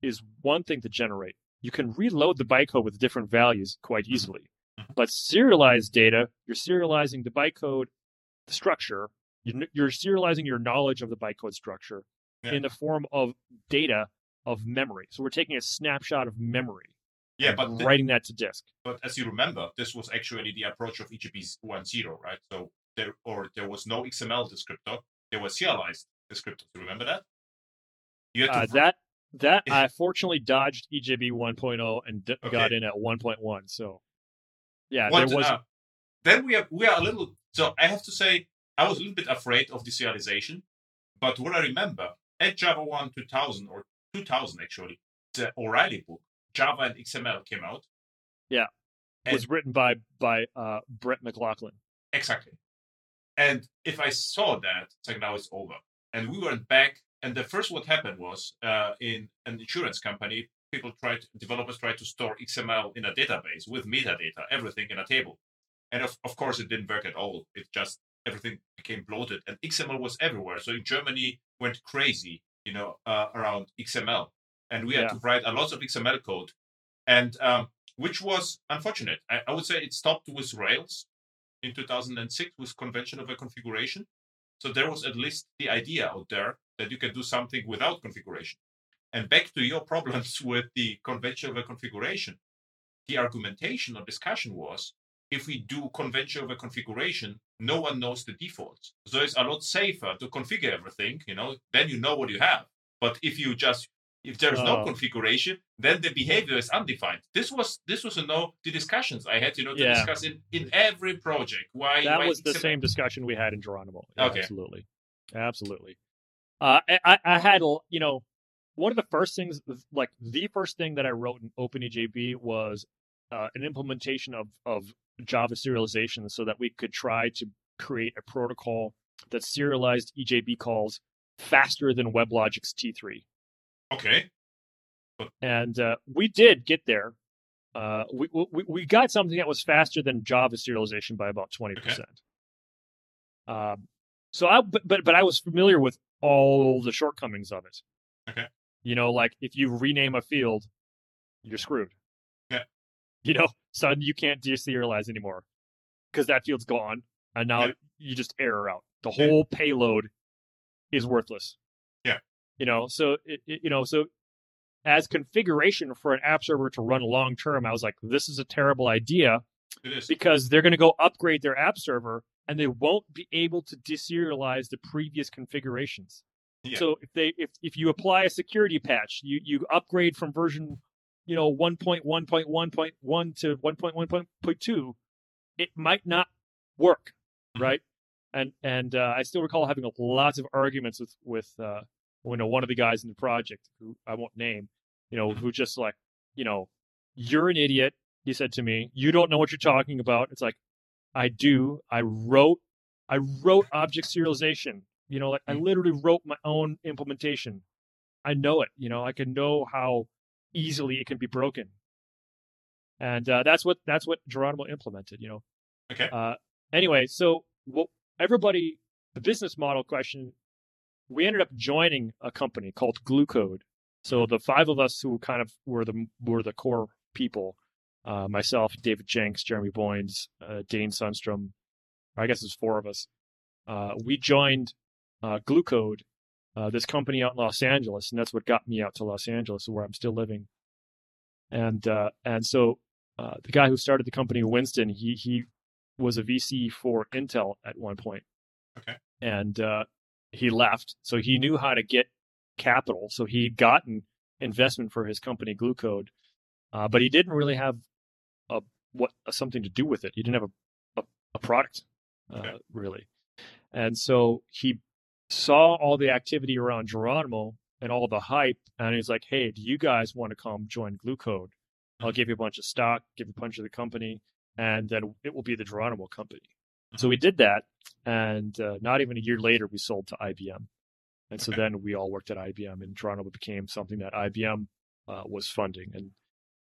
is one thing to generate. You can reload the bytecode with different values quite easily. Mhm. But serialized data, you're serializing the bytecode structure. You're, you're serializing your knowledge of the bytecode structure Yeah. in the form of data of memory. So we're taking a snapshot of memory, Yeah, but the- writing that to disk. but as you remember, this was actually the approach of E EJB 1.0, right? So there or there was no XML descriptor. There was serialized descriptors. Remember that? You had to Uh, that that I fortunately dodged EJB 1.0 and d- got in at 1.1. So yeah, there was uh, then we are we are a little. So I have to say, I was a little bit afraid of the serialization, but what I remember at Java 1 2000 or 2000 actually, the O'Reilly book, Java and XML came out. Yeah, it was written by by uh, Brett McLaughlin. Exactly. And if I saw that, it's like now it's over. And we went back, and the first what happened was uh, in an insurance company, people tried, developers tried to store XML in a database with metadata, everything in a table. And of, of course, it didn't work at all. It just everything became bloated, and XML was everywhere. So in Germany went crazy, you know, uh, around XML, and we had Yeah. to write a lot of XML code, and um, which was unfortunate. I, I would say it stopped with Rails in 2006 with convention over configuration. So there was at least the idea out there that you can do something without configuration. And back to your problems with the convention over configuration, the argumentation or discussion was if we do convention over configuration, no one knows the defaults. So it's a lot safer to configure everything, you know, then you know what you have. But if you just if there's no configuration, then the behavior is undefined. This was this was a no the discussions I had, you know, to Yeah. discuss in, in every project. Why That why was the same discussion we had in Geronimo. Yeah, Okay. Absolutely. Absolutely. Uh, I, I- I had, you know, one of the first things, like the first thing that I wrote in OpenEJB was uh, an implementation of, of Java serialization so that we could try to create a protocol that serialized EJB calls faster than WebLogic's T3. Okay. and uh, we did get there. Uh, we, we we got something that was faster than Java serialization by about twenty percent. Um, so I but, but but I was familiar with all the shortcomings of it. Okay. You know, like if you rename a field, you're screwed. Yeah. You know, suddenly you can't deserialize anymore because that field's gone, and now you just error out. The whole payload is worthless. You know, so it, it, you know, so as configuration for an app server to run long term, I was like, this is a terrible idea because they're going to go upgrade their app server and they won't be able to deserialize the previous configurations. Yeah. So if they if if you apply a security patch, you you upgrade from version, you know, 1.1.1.1 to 1.1.2, it might not work, Mhm. right? And and uh, I still recall having lots of arguments with with uh, you know one of the guys in the project who I won't name, you know, who just like, you know, you're an idiot. He said to me, "You don't know what you're talking about." It's like, I do. I wrote, I wrote object serialization. You know, like I Mhm. literally wrote my own implementation. I know it. You know, I can know how easily it can be broken, and uh, that's what that's what Geronimo implemented. You know. Okay. Uh, anyway, so what everybody, the business model question, we ended up joining a company called Gluecode. So the five of us who kind of were the were the core people, uh, myself, David Jencks, Jeremy Boynes, uh, Dain Sundstrom, I guess there's four of us. Uh, we joined uh, Gluecode, uh, this company out in Los Angeles, and that's what got me out to Los Angeles, where I'm still living. and uh, and so uh, the guy who started the company, Winston, he he was a VC for Intel at one point. Okay. And uh, he left, so he knew how to get capital. So he'd gotten investment for his company, Gluecode, uh, but he didn't really have a what something to do with it. He didn't have a a, a product uh, Okay. really, and so he saw all the activity around Geronimo and all the hype, and he's like, "Hey, do you guys want to come join Gluecode? I'll give you a bunch of stock, give you a bunch of the company, and then it will be the Geronimo company." So we did that, and uh, not even a year later, we sold to IBM, and so Okay. then we all worked at IBM, in Toronto Geronimo became something that IBM uh, was funding, and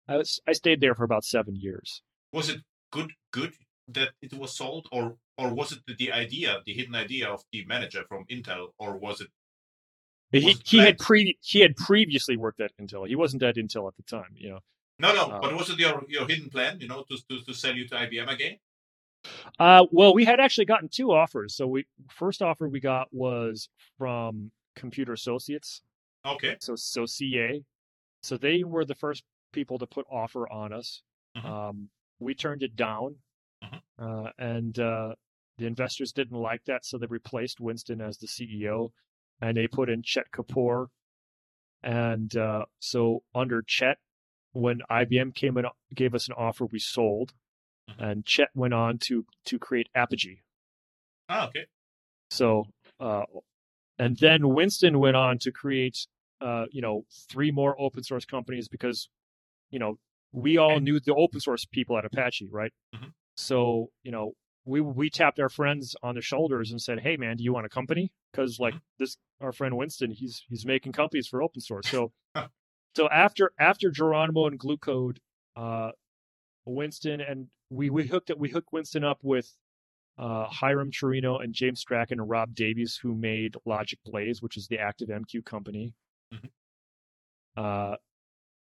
I was I stayed there for about seven years. Was it good good that it was sold, or or was it the, idea, the hidden idea of the manager from Intel, or was it? He, Was it he had pre he had previously worked at Intel. He wasn't at Intel at the time, you know. No, no. Uh, but was it your your hidden plan? You know, to to, to sell you to IBM again? Uh, well, we had actually gotten two offers. So we first offer we got was from Computer Associates, Okay. so so CA. So they were the first people to put offer on us. Mhm. Um, we turned it down, Mhm. uh, and uh, the investors didn't like that, so they replaced Winston as the CEO, and they put in Chet Kapoor. And uh, so under Chet, when IBM came and gave us an offer, we sold. And Chet went on to to create Apigee. Ah, okay. So, uh, and then Winston went on to create, uh, you know, three more open source companies because, you know, we all knew the open source people at Apache, right? Mhm. So, you know, we we tapped our friends on the shoulders and said, "Hey, man, do you want a company?" Because like this, our friend Winston, he's he's making companies for open source. So, so after after Geronimo and Gluecode, uh, Winston and we we hooked it we hooked Winston up with uh, Hiram Chirino and James Strachan and Rob Davies, who made Logic Blaze, which is the ActiveMQ company. Mhm. Uh,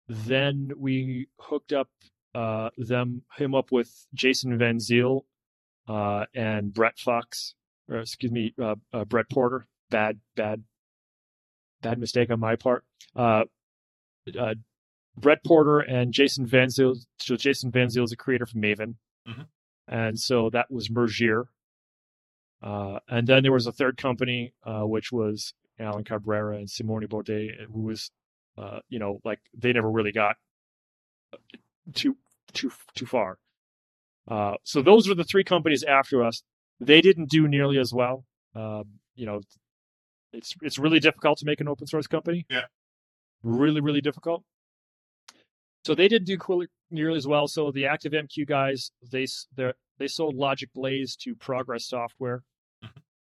then we hooked up uh, them him up with Jason Van Zyl uh, and Brett Fox, or excuse me, uh, uh, Brett Porter. Bad, bad, bad mistake on my part. Uh, uh, Brett Porter and Jason Van Zyl. So Jason Van Zyl is a creator from Maven, Mhm. and so that was Mergere. Uh, and then there was a third company, uh, which was Alan Cabrera and Simone Baudet, who was, uh, you know, like they never really got too too too far. Uh, so those were the three companies after us. They didn't do nearly as well. Um, you know, it's it's really difficult to make an open source company. Yeah. Really, really difficult. So they didn't do quite nearly as well. So the ActiveMQ guys, they they sold Logic Blaze to Progress Software.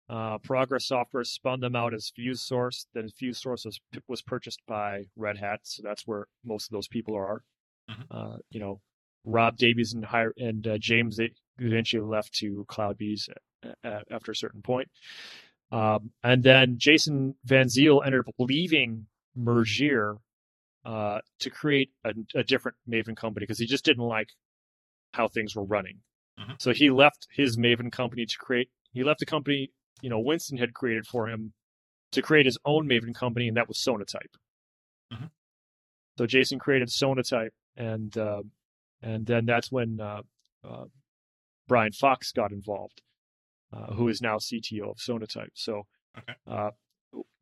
Uh, Progress Software spun them out as Fuse Source. Then Fuse Source was was purchased by Red Hat, so that's where most of those people are. Mhm. Uh, you know, Rob Davies and and uh, James they eventually left to CloudBees after a certain point. Um, and then Jason Van Zyl ended up leaving Mergere uh, to create a, a different Maven company because he just didn't like how things were running. Mhm. So he left his Maven company to create. He left the company you know Winston had created for him to create his own Maven company, and that was Sonatype. Mhm. So Jason created Sonatype, and uh, and then that's when uh, uh, Brian Fox got involved, uh, who is now CTO of Sonatype. So, Okay. uh,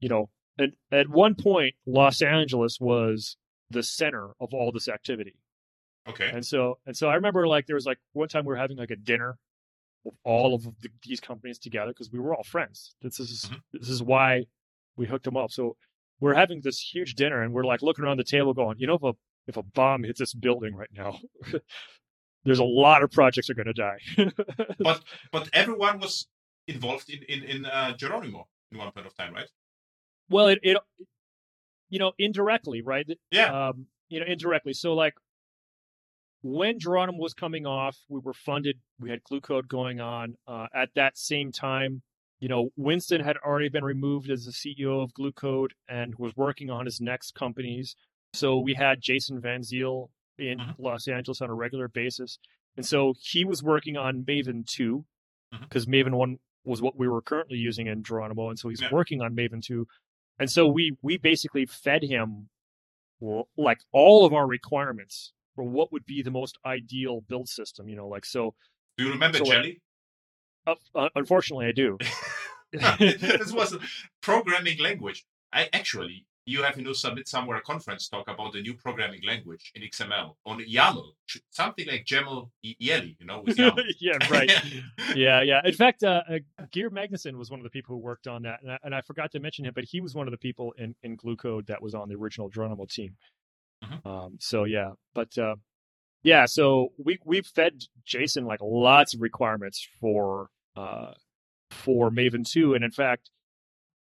you know, at, at one point, Los Angeles was the center of all this activity. Okay. And so, and so I remember like there was like one time we were having like a dinner with all of the, these companies together because we were all friends. This is Mhm. this is why we hooked them up. So we're having this huge dinner and we're like looking around the table going, you know, if a if a bomb hits this building right now, there's a lot of projects are going to die. But but everyone was involved in in in uh, Geronimo in one point of time, right? Well, it, it you know indirectly, right? Yeah. um, you know, indirectly. So like when Geronimo was coming off, we were funded. We had Gluecode going on. Uh, at that same time, you know, Winston had already been removed as the CEO of Gluecode and was working on his next companies. So we had Jason Van Zyl in Mhm. Los Angeles on a regular basis, and so he was working on Maven two Mhm. because Maven one was what we were currently using in Geronimo, and so he's Yeah. working on Maven two, and so we we basically fed him like all of our requirements for what would be the most ideal build system. You know, like so. Do you remember So, like- Jelly? Uh, unfortunately, I do. this was a programming language. I actually, you have you know submit somewhere a conference talk about the new programming language in XML on YAML, something like YAML Yeli, you know, with YAML. yeah, right. yeah, yeah. In fact, uh, uh, Geir Magnusson was one of the people who worked on that, and I, and I forgot to mention him, but he was one of the people in in Glue Code that was on the original Geronimo team. Mhm. Um, so yeah, but uh, yeah, so we we've fed Jason like lots of requirements for uh, for Maven two, and in fact,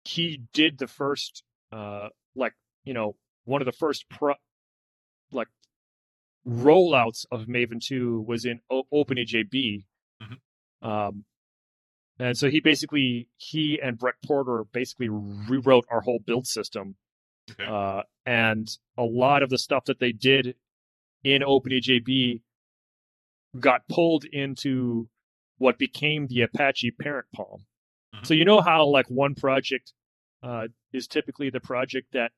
he did the first uh, like you know one of the first pro like rollouts of Maven 2 was in o- OpenEJB. Mhm. Um, and so he basically, he and Brett Porter basically rewrote our whole build system. Okay. Uh, and a lot of the stuff that they did in OpenEJB got pulled into what became the Apache parent POM. Mhm. So you know how like one project uh, is typically the project that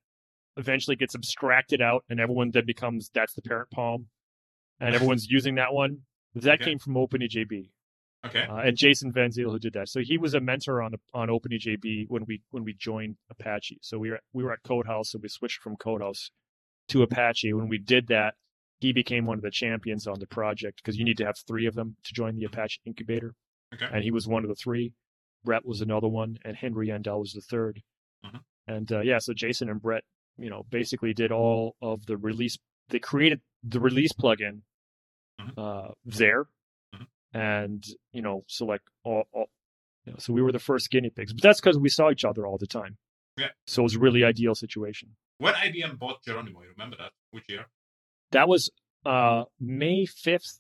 eventually gets abstracted out and everyone then becomes that's the parent POM and everyone's using that one. That Okay. came from OpenEJB. Okay. Uh, and Jason Van Zyl who did that. So he was a mentor on on OpenAJB when we when we joined Apache. So we were we were at Codehaus, so we switched from Codehaus to Apache. When we did that, he became one of the champions on the project because you need to have three of them to join the Apache incubator. Okay. And he was one of the three. Brett was another one, and Henri Yandell was the 3rd Mhm. And uh, yeah, so Jason and Brett, you know, basically did all of the release. They created the release plugin Mhm. uh, there, Mhm. and you know, so like all, all you know, so we were the first guinea pigs, but that's because we saw each other all the time. Yeah. So it was a really ideal situation. When IBM bought Geronimo, you remember that? Which year? That was uh, May fifth,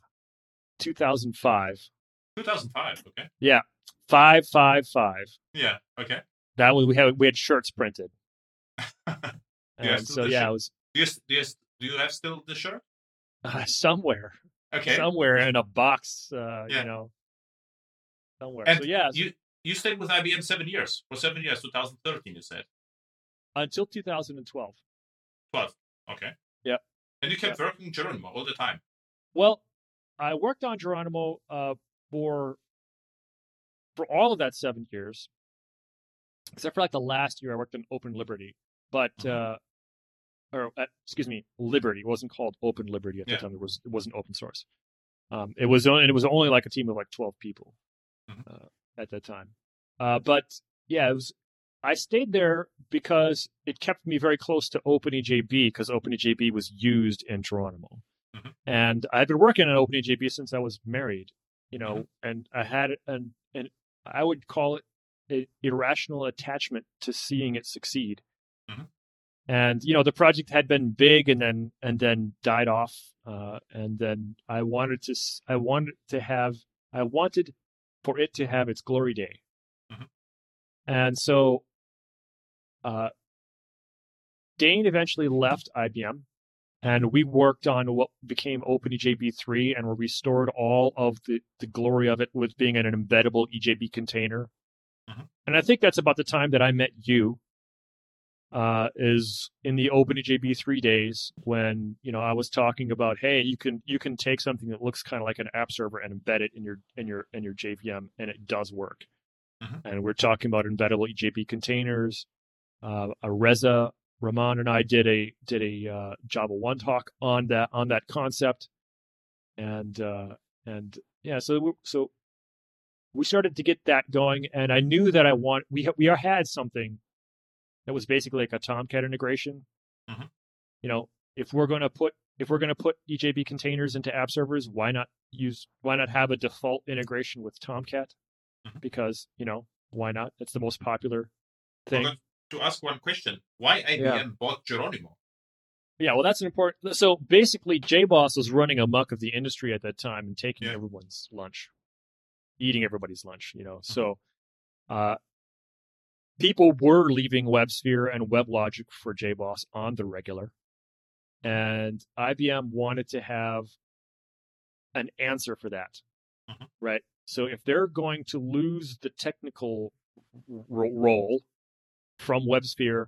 two thousand five. 2005. Okay. Yeah. Five five five. Yeah. Okay. That was we had we had shirts printed. And so yeah, shirt- it was Do you, do you, do you have still the shirt? uh, somewhere, Okay. somewhere in a box, uh, Yeah. you know, somewhere. And so yeah, You you stayed with IBM seven years. For seven years, 2013, you said. until 2012. 12. Okay. Yeah. And you kept working Geronimo all the time. Well, I worked on Geronimo uh, for for all of that seven years, except for like the last year I worked on Open Liberty. But Mhm. uh, or uh, excuse me, Liberty it wasn't called Open Liberty at Yeah. the time. It was it wasn't open source. Um, it was only, and it was only like a team of like 12 people Mhm. uh, at that time. Uh, but yeah, it was. I stayed there because it kept me very close to OpenEJB because OpenEJB was used in Geronimo. Mhm. And I've been working on OpenEJB since I was married, you know, and I had an, an I would call it irrational attachment to seeing it succeed. Mhm. And you know, the project had been big and then and then died off. Uh, and then I wanted to I wanted to have I wanted for it to have its glory day. Mhm. And so uh, Dain eventually left IBM and we worked on what became OpenEJB3 and we restored all of the, the glory of it with being an embeddable EJB container. Mhm. And I think that's about the time that I met you. Uh, is in the OpenEJB3 days when you know I was talking about, hey, you can you can take something that looks kind of like an app server and embed it in your in your in your JVM, and it does work. Mhm. And we're talking about embeddable EJB containers. Uh, a Reza Rahman and I did a did a uh, Java One talk on that on that concept, and uh, and yeah, so so we started to get that going, and I knew that I want we ha- we had something that was basically like a Tomcat integration. Mhm. You know, if we're going to put if we're going to put EJB containers into app servers, why not use why not have a default integration with Tomcat? Mhm. Because you know why not? It's the most popular thing. Forgot to ask one question. Why IBM bought Geronimo? Yeah, well, that's an important. So basically, JBoss was running amok of the industry at that time and taking Yeah. everyone's lunch, eating everybody's lunch. You know, so uh, people were leaving WebSphere and WebLogic for JBoss on the regular, and IBM wanted to have an answer for that, Mhm. right? So if they're going to lose the technical ro- role from WebSphere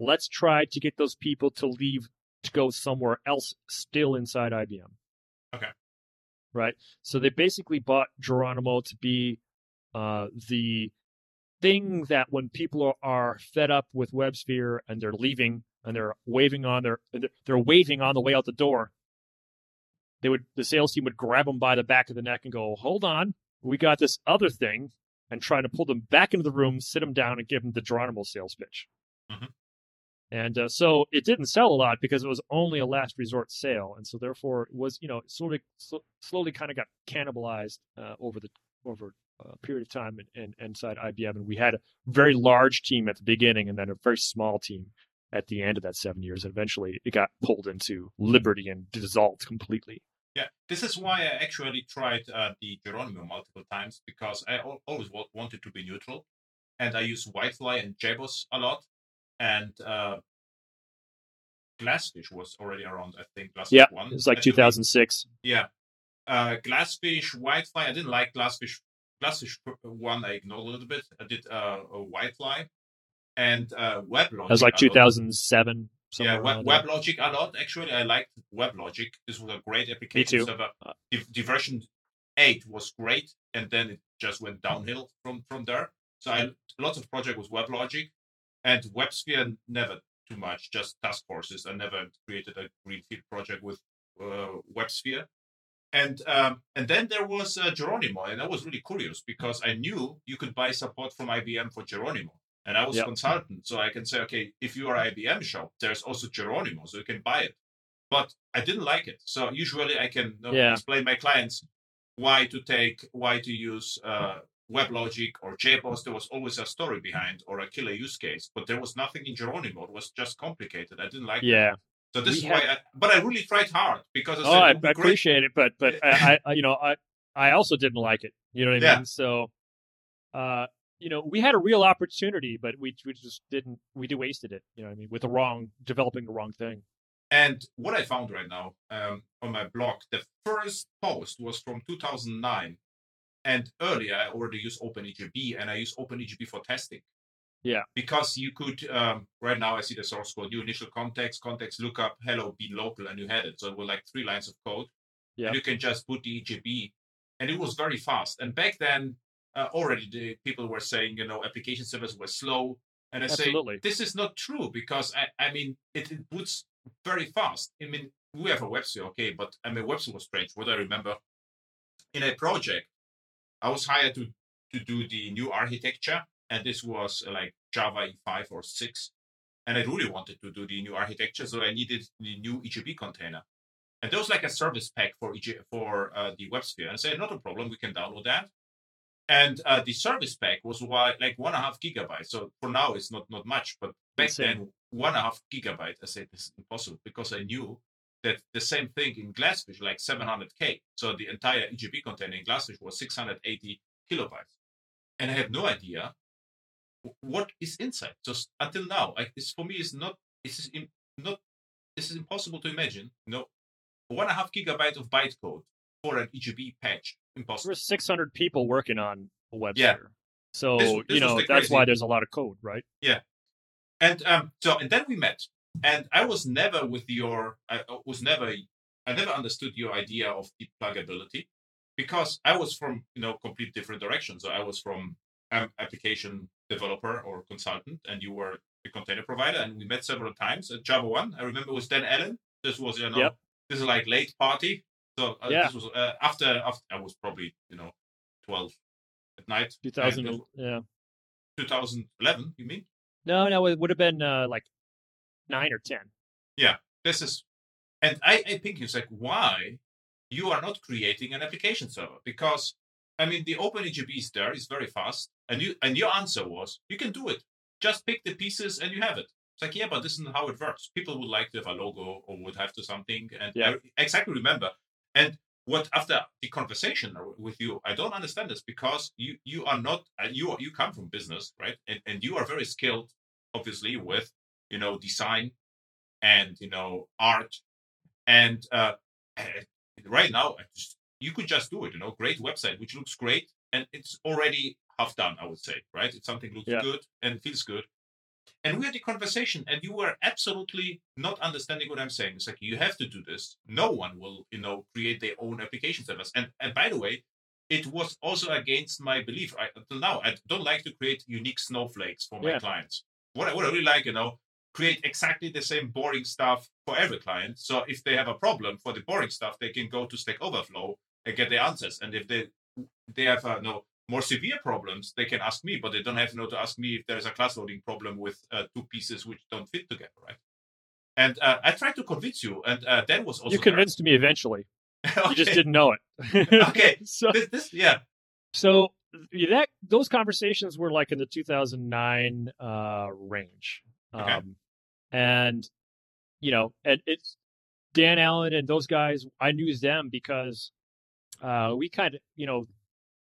let's try to get those people to leave to go somewhere else still inside IBM. Okay. Right. So they basically bought Geronimo to be uh, the thing that when people are fed up with WebSphere and they're leaving and they're waving on their they're waving on the way out the door, they would the sales team would grab them by the back of the neck and go, "Hold on, we got this other thing," and try to pull them back into the room, sit them down, and give them the Geronimo sales pitch. Mhm. And uh, so it didn't sell a lot because it was only a last resort sale, and so therefore it was you know slowly sl- slowly kind of got cannibalized uh, over the over a period of time in, inside IBM, and we had a very large team at the beginning, and then a very small team at the end of that seven years. And eventually, it got pulled into Liberty and dissolved completely. Yeah, this is why I actually tried uh, the Geronimo multiple times because I al- always wa- wanted to be neutral, and I use Wildfly and JBoss a lot, and uh, Glassfish was already around. I think Glassfish Yeah, one. It was like 2006. Yeah, uh, Glassfish, Wildfly. I didn't like Glassfish. Glassfish one I ignored a little bit. I did uh, a Wildfly and uh, WebLogic. That was like a lot. 2007. Yeah, Web. WebLogic a lot. Actually, I liked WebLogic. This was a great application too. server. Uh, The, the version eight was great, and then it just went downhill from from there. So I lots of project with WebLogic, and WebSphere never too much. Just task forces. I never created a greenfield project with uh, WebSphere. And um, and then there was uh, Geronimo, and I was really curious because I knew you could buy support from IBM for Geronimo, and I was Yep. consultant, so I can say, okay, if you are IBM shop, there's also Geronimo, so you can buy it. But I didn't like it, so usually I can know, Yeah. explain my clients why to take, why to use uh, WebLogic or JBoss. There was always a story behind or a killer use case, but there was nothing in Geronimo. It was just complicated. I didn't like it. Yeah. So this We is had- why, I, but I really tried hard because I Oh, said, I, be I appreciate it, but but I, I you know I I also didn't like it. You know what I Yeah. mean? So, uh, you know, we had a real opportunity, but we we just didn't. We did wasted it. You know what I mean? With the wrong developing the wrong thing. And what I found right now um, on my blog, the first post was from 2009. And earlier, I already used OpenEJB and I use OpenEJB for testing. Yeah. Because you could, um, right now, I see the source code, new initial context, context lookup, hello, be local, and you had it. So it was like three lines of code. Yeah. And you can just put the EJB. And it was very fast. And back then, uh, already the people were saying, you know, application servers were slow. And I Absolutely. say, this is not true because I, I mean, it, it boots very fast. I mean, we have a WebSphere, okay, but I mean, WebSphere was strange. What I remember in a project, I was hired to to do the new architecture, and this was uh, like Java E5 or 6. And I really wanted to do the new architecture, so I needed the new EJB container. And there was like a service pack for EG, for uh, the WebSphere. And I said, not a problem, we can download that. And uh, the service pack was like one and a half gigabytes. So for now, it's not not much, but back then, one and a half gigabyte. I said this is impossible because I knew that the same thing in Glassfish, like 700k. So the entire EJB container in Glassfish was 680 kilobytes, and I have no idea what is inside. Just until now, like this for me is not. This is not. This is impossible to imagine. No, one and a half gigabyte of bytecode for an EJB patch. Impossible. There were 600 people working on a WebSphere. Yeah. So This- you this was know that's crazy- why there's a lot of code, right? Yeah. And um, so and then we met, and I was never with your. I was never. I never understood your idea of deep pluggability because I was from you know complete different direction. So I was from um, application developer or consultant, and you were a container provider, and we met several times at Java One. I remember with Dan Allen. This was you know Yep. this is like late party. So uh, Yeah. this was uh, after after I was probably you know twelve at night. 2000. And yeah. 2011. You mean? No, no, it would have been uh, like nine or ten. Yeah, this is and I, I think it's like why you are not creating an application server because I mean the OpenEJB is there, it's very fast, and you and your answer was you can do it. Just pick the pieces and you have it. It's like yeah, but this isn't how it works. People would like to have a logo or would have to something, and Yeah. I exactly remember. And what after the conversation with you, I don't understand this because you you are not uh, you are- you come from business, right? And and you are very skilled, obviously, with you know design and you know art and uh eh, right now I just, you could just do it you know great website which looks great and it's already half done i would say right it's something looks Yeah. good and feels good And we had a conversation, and you were absolutely not understanding what I'm saying. It's like you have to do this. No one will, you know, create their own application servers. And and by the way, it was also against my belief. I, until now, I don't like to create unique snowflakes for my Yeah. clients. What I, what I really like, you know, create exactly the same boring stuff for every client. So if they have a problem for the boring stuff, they can go to Stack Overflow and get the answers. And if they they have uh, no more severe problems, they can ask me, but they don't have you know, to ask me if there is a class loading problem with uh, two pieces which don't fit together, right? And uh, I tried to convince you, and uh, that was also you convinced me eventually. there. You just didn't know it. Okay. so This, this, yeah, so that those conversations were like in the 2009 uh, range, Okay. um, and you know, and it's Dan Allen and those guys. I knew them because uh, we kind of, you know,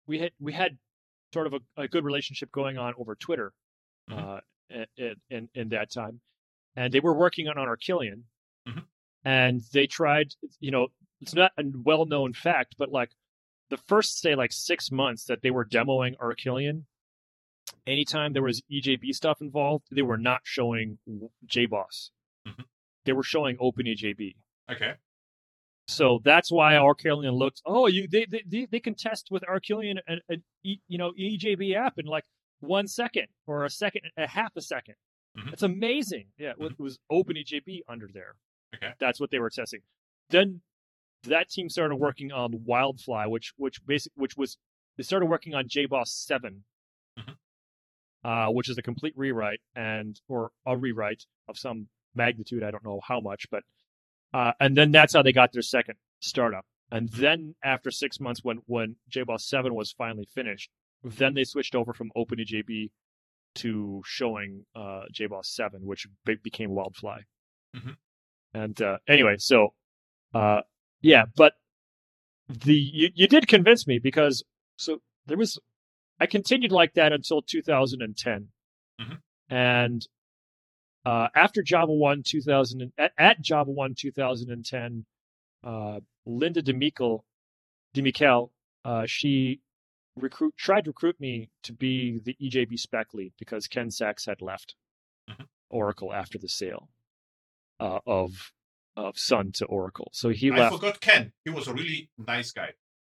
we had we had sort of a, a good relationship going on over Twitter Mhm. uh, in, in in that time, and they were working on on Arquillian, Mhm. and they tried. You know, it's not a well known fact, but like the first say like six months that they were demoing Arquillian, anytime there was EJB stuff involved, they were not showing JBoss. Mhm. They were showing Open EJB. okay, So that's why Arquillian looked. Oh, you they they they, can test with Arquillian an, an E- you know EJB app in like one second or a second, a half a 2nd Mhm. It's amazing. Yeah, it was- it was OpenEJB under there. Okay. that's what they were testing. Then that team started working on Wildfly, which which basic which was they started working on JBoss 7 Mhm. Uh, which is a complete rewrite and or a rewrite of some magnitude. I don't know how much, but uh, and then that's how they got their second startup. And then after six months, when when JBoss seven was finally finished, then they switched over from OpenEJB to showing uh, JBoss seven, which be- became Wildfly. Mhm. And uh, anyway, so uh, yeah, but the you, you did convince me because so there was I continued like that until 2010, Mhm. and uh, after Java One 2000 at, at Java One 2010, uh, Linda DeMichiel, DeMichiel, uh, she recruit tried to recruit me to be the EJB spec lead because Ken Saks had left Mhm. Oracle after the sale uh, of of Sun to Oracle. So he I left. forgot Ken. He was a really nice guy.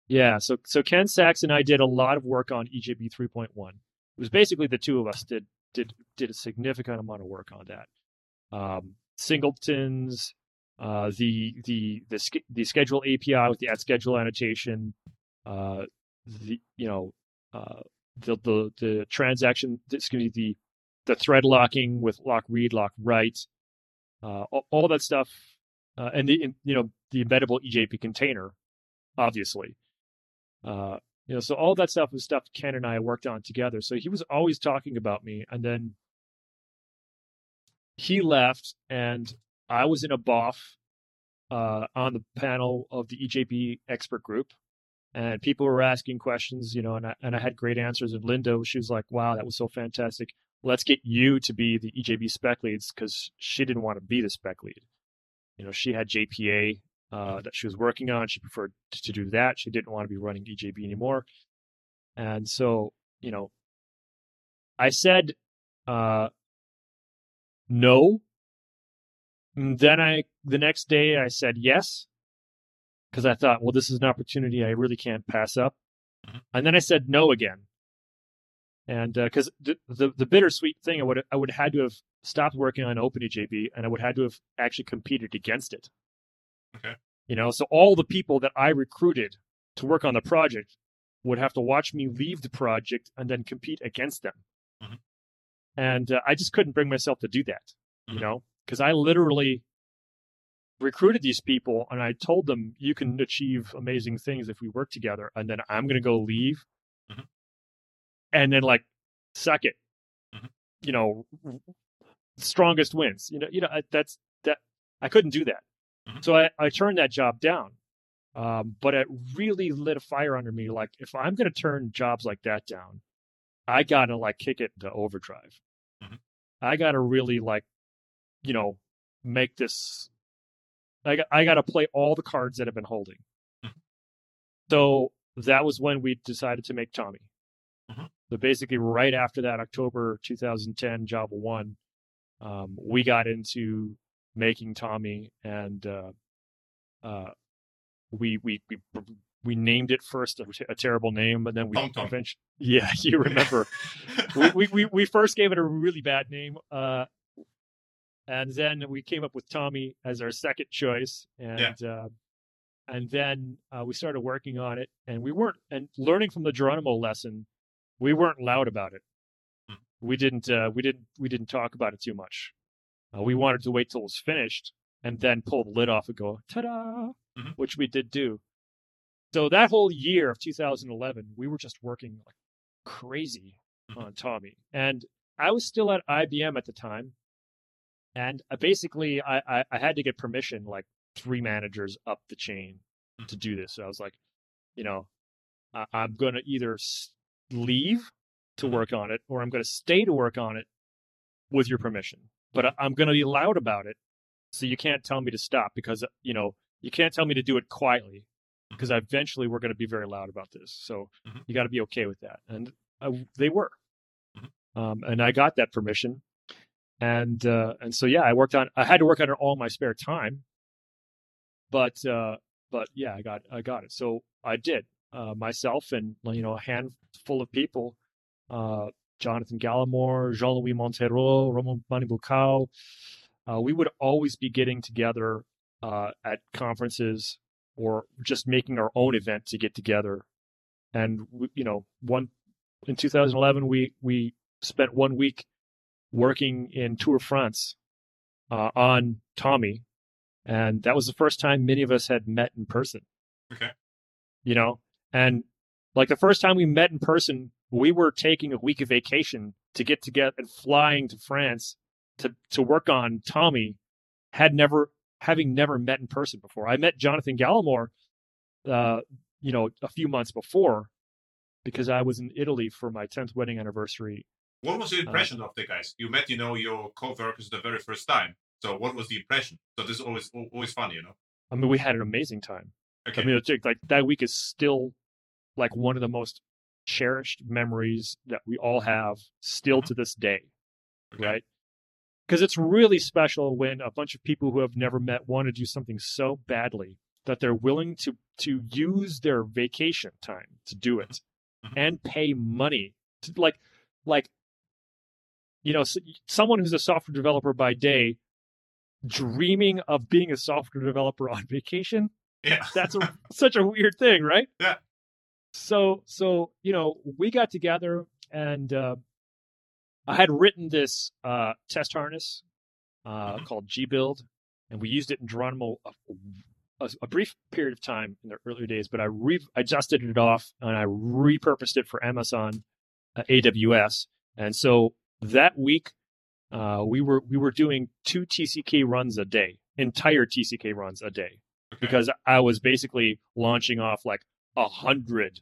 Yeah, so so Ken Saks and I did a lot of work on EJB 3.1. It was basically the two of us did did did a significant amount of work on that. Um, singletons, uh, the the the the schedule API with the at schedule annotation, uh, the you know uh, the the the transaction excuse me the the thread locking with lock read lock write, uh, all, all that stuff, uh, and the you know the embeddable EJB container, obviously. Uh, you know, so all that stuff was stuff Ken and I worked on together. So he was always talking about me, and then he left, and I was in a BOF uh, on the panel of the EJB expert group, and people were asking questions, you know, and I, and I had great answers. And Linda, she was like, "Wow, that was so fantastic. Let's get you to be the EJB spec leads," because she didn't want to be the spec lead. You know, she had JPA uh, that she was working on. She preferred to do that. She didn't want to be running EJB anymore. And so, you know, I said uh, no. And then I, the next day, I said yes because I thought, well, this is an opportunity I really can't pass up. Mhm. And then I said no again. And because the, the the bittersweet thing, I would I would had to have stopped working on OpenEJB, and I would have had to have actually competed against it. Okay. You know, so all the people that I recruited to work on the project would have to watch me leave the project and then compete against them. Mhm. And uh, I just couldn't bring myself to do that, you Mhm. know, because I literally recruited these people and I told them you can achieve amazing things if we work together. And then I'm going to go leave Mhm. and then like suck it, Mhm. you know, strongest wins. You know, you know I- that's that I couldn't do that. Mhm. So I, I turned that job down. Um, but it really lit a fire under me. Like if I'm going to turn jobs like that down, I got to like kick it into overdrive. Mhm. I got to really like, you know, make this. I got, I got to play all the cards that I've been holding. Mhm. So that was when we decided to make TomEE. Mhm. So basically, right after that, October 2010, Java One, um, we got into making TomEE, and uh, uh, we we we we named it first a, a terrible name, but then we Tom Tom. eventually, yeah, you remember, we, we we we first gave it a really bad name, uh, and then we came up with TomEE as our second choice, and uh, and then uh, we started working on it, and we weren't and learning from the Geronimo lesson, we weren't loud about it. Hmm. We didn't uh, we didn't we didn't talk about it too much. Uh, we wanted to wait till it was finished and then pull the lid off and go ta-da, Mhm. which we did do. So that whole year of 2011, we were just working like crazy Mhm. on TomEE, and I was still at IBM at the time, and I basically I, I I had to get permission like three managers up the chain Mhm. to do this. So I was like, you know, I, I'm going to either leave to Mhm. work on it or I'm going to stay to work on it with your permission. But I'm going to be loud about it. So you can't tell me to stop because, you know, you can't tell me to do it quietly because eventually we're going to be very loud about this. So Mhm. you got to be okay with that. And they were. Mhm. Um, and I got that permission. And, uh, and so, yeah, I worked on, I had to work on it all my spare time. But, uh, but yeah, I got, I got it. So I did, uh, myself and, you know, a handful of people, uh, Jonathan Gallimore, Jean-Louis Monteiro, Romain Manni-Bucau. Uh, we would always be getting together uh, at conferences or just making our own event to get together. And you know, one in 2011, we we spent one week working in Tour de France uh, on TomEE, and that was the first time many of us had met in person. Okay. You know, and like the first time we met in person, we were taking a week of vacation to get together and flying to France to to work on TomEE. Had never having never met in person before. I met Jonathan Gallimore, uh, you know, a few months before because I was in Italy for my 10th wedding anniversary. What was your impression of the guys? You met, you know, your co-workers the very first time. So what was the impression? So this is always always fun, you know. I mean, we had an amazing time. Okay. I mean, it's like that week is still like one of the most cherished memories that we all have still to this day, okay. right? Because it's really special when a bunch of people who have never met want to do something so badly that they're willing to to use their vacation time to do it Mhm. and pay money to like like you know s- someone who's a software developer by day dreaming of being a software developer on vacation Yeah. that's a, such a weird thing, right? Yeah. So, so you know, we got together and uh, I had written this uh, test harness uh, Mhm. called G-Build, and we used it in Geronimo a, a, a brief period of time in the earlier days. But I re- I dusted it off and I repurposed it for Amazon uh, AWS, and so that week uh, we were we were doing two TCK runs a day, entire TCK runs a day Okay. because I was basically launching off like a hundred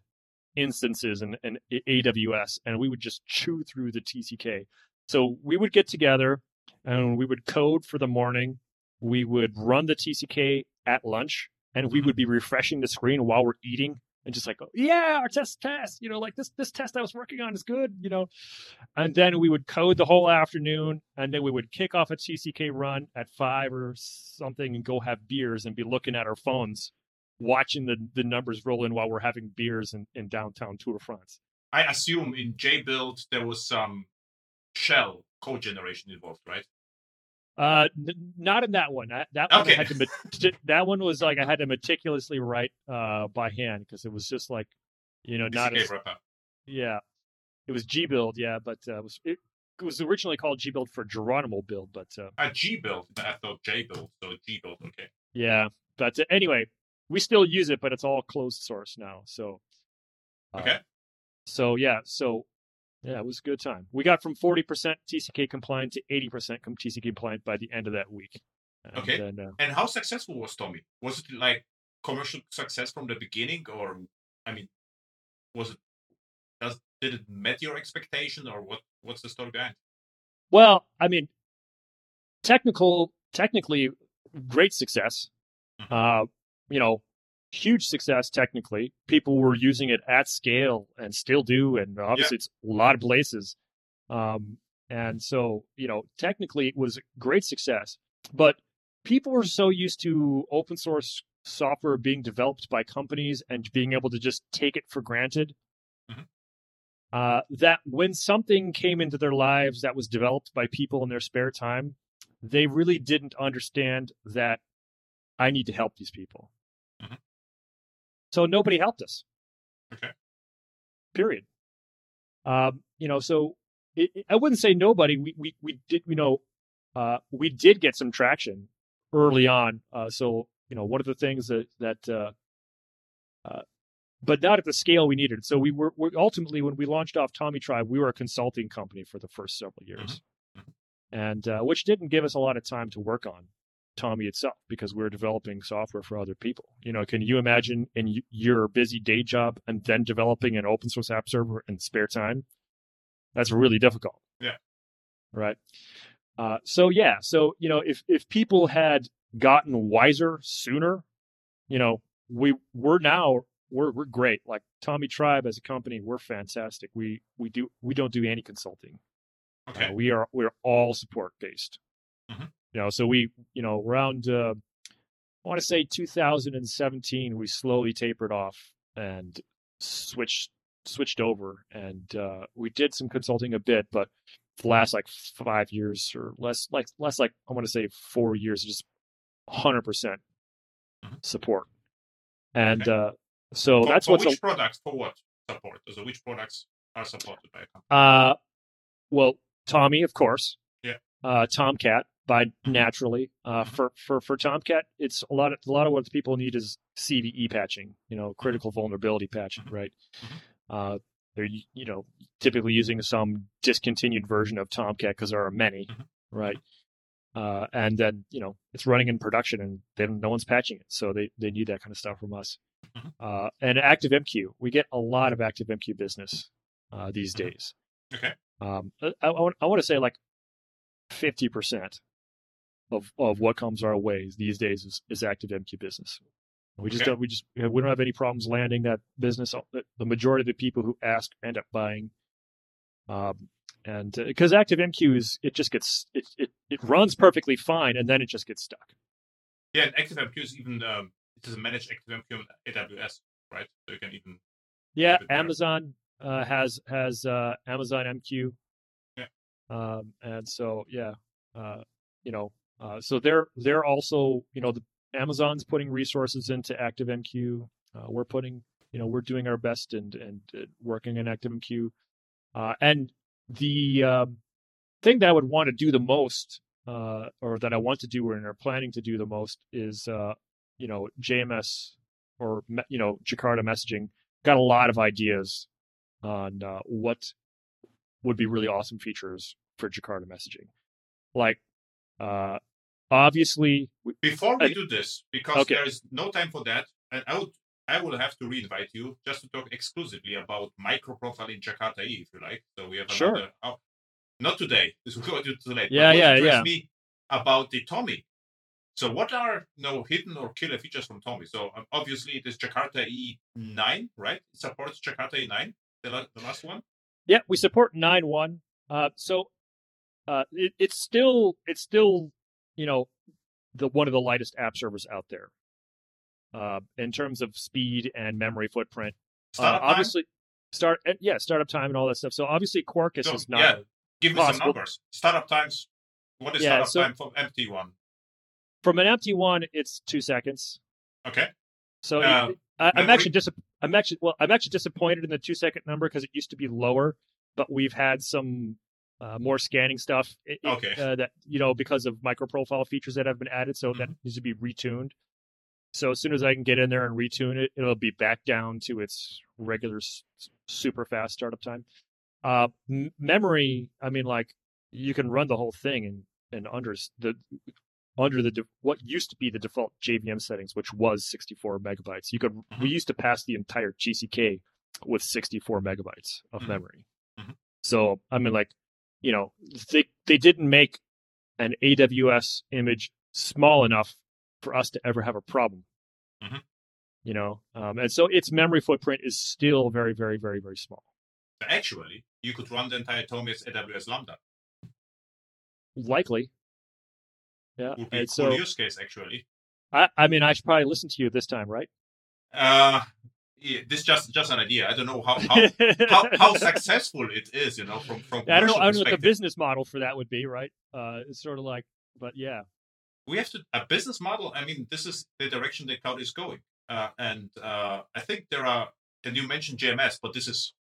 instances in, in AWS, and we would just chew through the TCK. So we would get together and we would code for the morning. We would run the TCK at lunch, and we would be refreshing the screen while we're eating, and just like, yeah, our test test, you know, like this this test I was working on is good, you know. And then we would code the whole afternoon, and then we would kick off a TCK run at five or something, and go have beers and be looking at our phones, watching the the numbers roll in while we're having beers in, in downtown Tour de France. I assume in J Build there was some shell code generation involved, right? Uh, n- not in that one. That, that one I had to met- that one was like I had to meticulously write uh by hand because it was just like, you know, not as yeah, it was G build, yeah, but uh, it was it, it was originally called G build for Geronimo build, but uh, A G build. I thought J build. So G build. Okay. yeah, but uh, anyway, we still use it, but it's all closed source now. So uh, Okay. so yeah, so yeah, it was a good time. We got from forty percent TCK compliant to eighty percent TCK compliant by the end of that week. And Okay. Then, uh, And how successful was TomEE? Was it like commercial success from the beginning, or I mean, was it? Does did it met your expectation, or what? What's the story behind? Well, I mean, technical, technically, great success. Mhm. Uh, you know, huge success technically. People were using it at scale and still do, and obviously it's a lot of places. Um, And so, you know, technically it was a great success, but people were so used to open source software being developed by companies and being able to just take it for granted Mhm. uh, that when something came into their lives that was developed by people in their spare time, they really didn't understand that I need to help these people. So nobody helped us. Okay. Period. Um, you know, so it, it- I wouldn't say nobody. We we we did you know uh, we did get some traction early on. Uh, so you know, one of the things that that uh, uh, but not at the scale we needed. So we were, we ultimately when we launched off Tomitribe, we were a consulting company for the first several years, Mhm. and uh, which didn't give us a lot of time to work on TomEE itself because we're developing software for other people. You know, can you imagine in y- your busy day job and then developing an open source app server in spare time? That's really difficult. Yeah. Right. Uh, so yeah, so you know, if if people had gotten wiser sooner, you know, we we're now we're we're great. Like Tomitribe as a company, we're fantastic. We we do we don't do any consulting. Okay. Uh, we are we're all support based. Mhm. You know, so we you know around uh, I want to say 2017 we slowly tapered off and switched switched over and uh, we did some consulting a bit, but the last like five years or less like less like I want to say four years just 100 percent Mhm. support. And Okay. uh, so for, that's for what's which a, products for what support? So which products are supported by a company? Uh, well, TomEE, of course. Yeah. Uh, Tomcat by Mhm. naturally. Uh, Mhm. for for for Tomcat, it's a lot of a lot of what people need is CVE patching. You know, critical vulnerability patching, right? Uh, they're you know typically using some discontinued version of Tomcat because there are many, right? Uh, and then you know it's running in production and then no one's patching it, so they they need that kind of stuff from us. Uh, and ActiveMQ, we get a lot of ActiveMQ business uh, these days. Okay. Um, I, I, I want to say like fifty percent of of what comes our way these days is, is ActiveMQ business. We just Okay. don't we just we don't have any problems landing that business. The the majority of the people who ask end up buying. Um, and because ActiveMQ is it just gets it, it it runs perfectly fine and then it just gets stuck. Yeah, and active ActiveMQ is even um, it is a managed ActiveMQ on AWS, right? So you can even Yeah, Amazon uh, has has uh, Amazon MQ. Yeah. Um, and so yeah, uh, you know, uh, so they're they're also you know the Amazon's putting resources into ActiveMQ. Uh, we're putting you know we're doing our best and and uh, working in ActiveMQ. Uh, and the um, thing that I would want to do the most, uh, or that I want to do and are planning to do the most, is uh, you know JMS or you know Jakarta messaging. Got a lot of ideas on uh, what would be really awesome features for Jakarta messaging. Like, uh, obviously, Before we Uh, do this, because okay. there is no time for that, and I would I will have to re-invite you just to talk exclusively about micro profile in Jakarta E, if you like. So we have Sure. another. Oh, not today. This will go too late. Yeah, yeah, yeah. Me about the TomEE. So what are no hidden or killer features from TomEE? So um, obviously it is Jakarta E9, right? It supports Jakarta E9, the, la- the last one. yeah, we support nine one. Uh, so uh, it, it's still it's still you know the one of the lightest app servers out there. Uh, in terms of speed and memory footprint, uh, Startup time? obviously, start uh, yeah startup time and all that stuff. So obviously, Quarkus So, is not yeah, give me some numbers. Startup times. What is Yeah, startup so- time from empty one? from an empty one. It's two seconds. Okay. So it- Um, I, I'm actually dis- I'm actually well, I'm actually disappointed in the two second number because it used to be lower, but we've had some uh, more scanning stuff. it- it, Okay. uh, that you know because of micro profile features that have been added, so that Mhm. needs to be retuned. So as soon as I can get in there and retune it, it'll be back down to its regular s- super fast startup time. Uh, m- memory, I mean, like you can run the whole thing in and under the under the de- what used to be the default JVM settings, which was 64 megabytes. You could we Mhm. used to pass the entire TCK with 64 megabytes of Mhm. memory. Mhm. So I mean, like you know, they they didn't make an AWS image small enough for us to ever have a problem. Mhm. You know, um, and so its memory footprint is still very, very, very, very small. Actually, you could run the entire TomEE as AWS Lambda. likely. Yeah. Would be a cool so use case actually. I, I mean, I should probably listen to you this time, right? Uh, this just just an idea. I don't know how how, how, how successful it is. You know, from from I don't know. I don't know what the business model for that would be, right? Uh, it's sort of like, but yeah, we have to a business model. I mean, this is the direction the cloud is going, uh, and uh, I think there are. And you mentioned JMS, but this is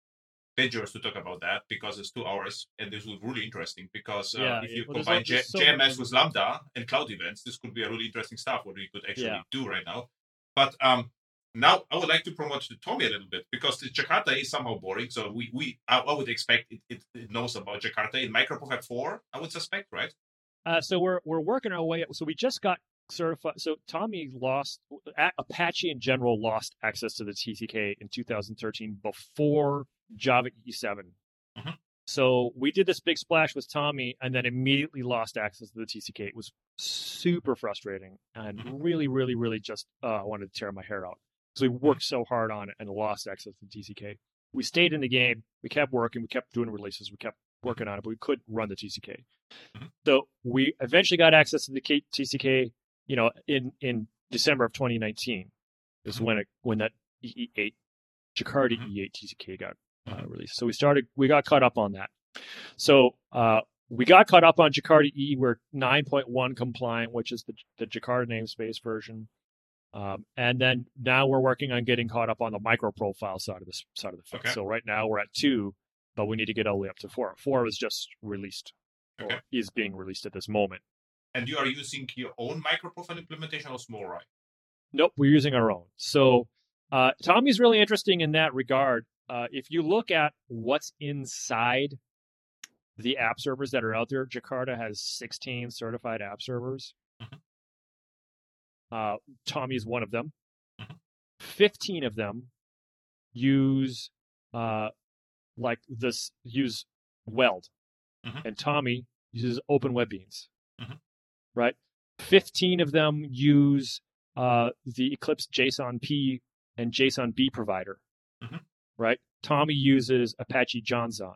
dangerous to talk about that because it's two hours, and this was really interesting because uh, Yeah, if you well, combine al- J- so JMS many- with Lambda and cloud events, this could be a really interesting stuff what we could actually Yeah. do right now. But um, now I would like to promote to TomEE a little bit because the Jakarta is somehow boring. So we we I, I would expect it, it, it knows about Jakarta in Microprofile four. I would suspect, right? Uh, so we're we're working our way. up. So we just got certified. So TomEE lost A- Apache in general lost access to the TCK in 2013 before Java E7. Mhm. So we did this big splash with TomEE, and then immediately lost access to the TCK. It was super frustrating, and Mhm. really, really, really just uh, I wanted to tear my hair out because we worked so hard on it and lost access to TCK. We stayed in the game. We kept working. We kept doing releases. We kept working on it, but we couldn't run the TCK. Mhm. So we eventually got access to the K- TCK, you know, in in December of 2019 is Mhm. when it when that EE8 Jakarta Mhm. E8 TCK got uh, released. So we started, we got caught up on that. So uh, we got caught up on Jakarta E. We're 9.1 compliant, which is the the Jakarta namespace version. Um, and then now we're working on getting caught up on the micro profile side of this side of the fence. Okay. So right now we're at two, but we need to get all the way up to four. Four was just released, Okay. or is being released at this moment. And you are using your own microprofile implementation or SmallRye? Nope, we're using our own. So uh, TomEE's really interesting in that regard. Uh, if you look at what's inside the app servers that are out there, Jakarta has 16 certified app servers. Uh, TomEE's one of them. Mhm. 15 of them use uh, like this use Weld, Mhm. and TomEE uses OpenWebBeans. Mhm. Right, 15 of them use uh, the Eclipse JSON P and JSON B provider. Right, TomEE uses Apache Johnzon.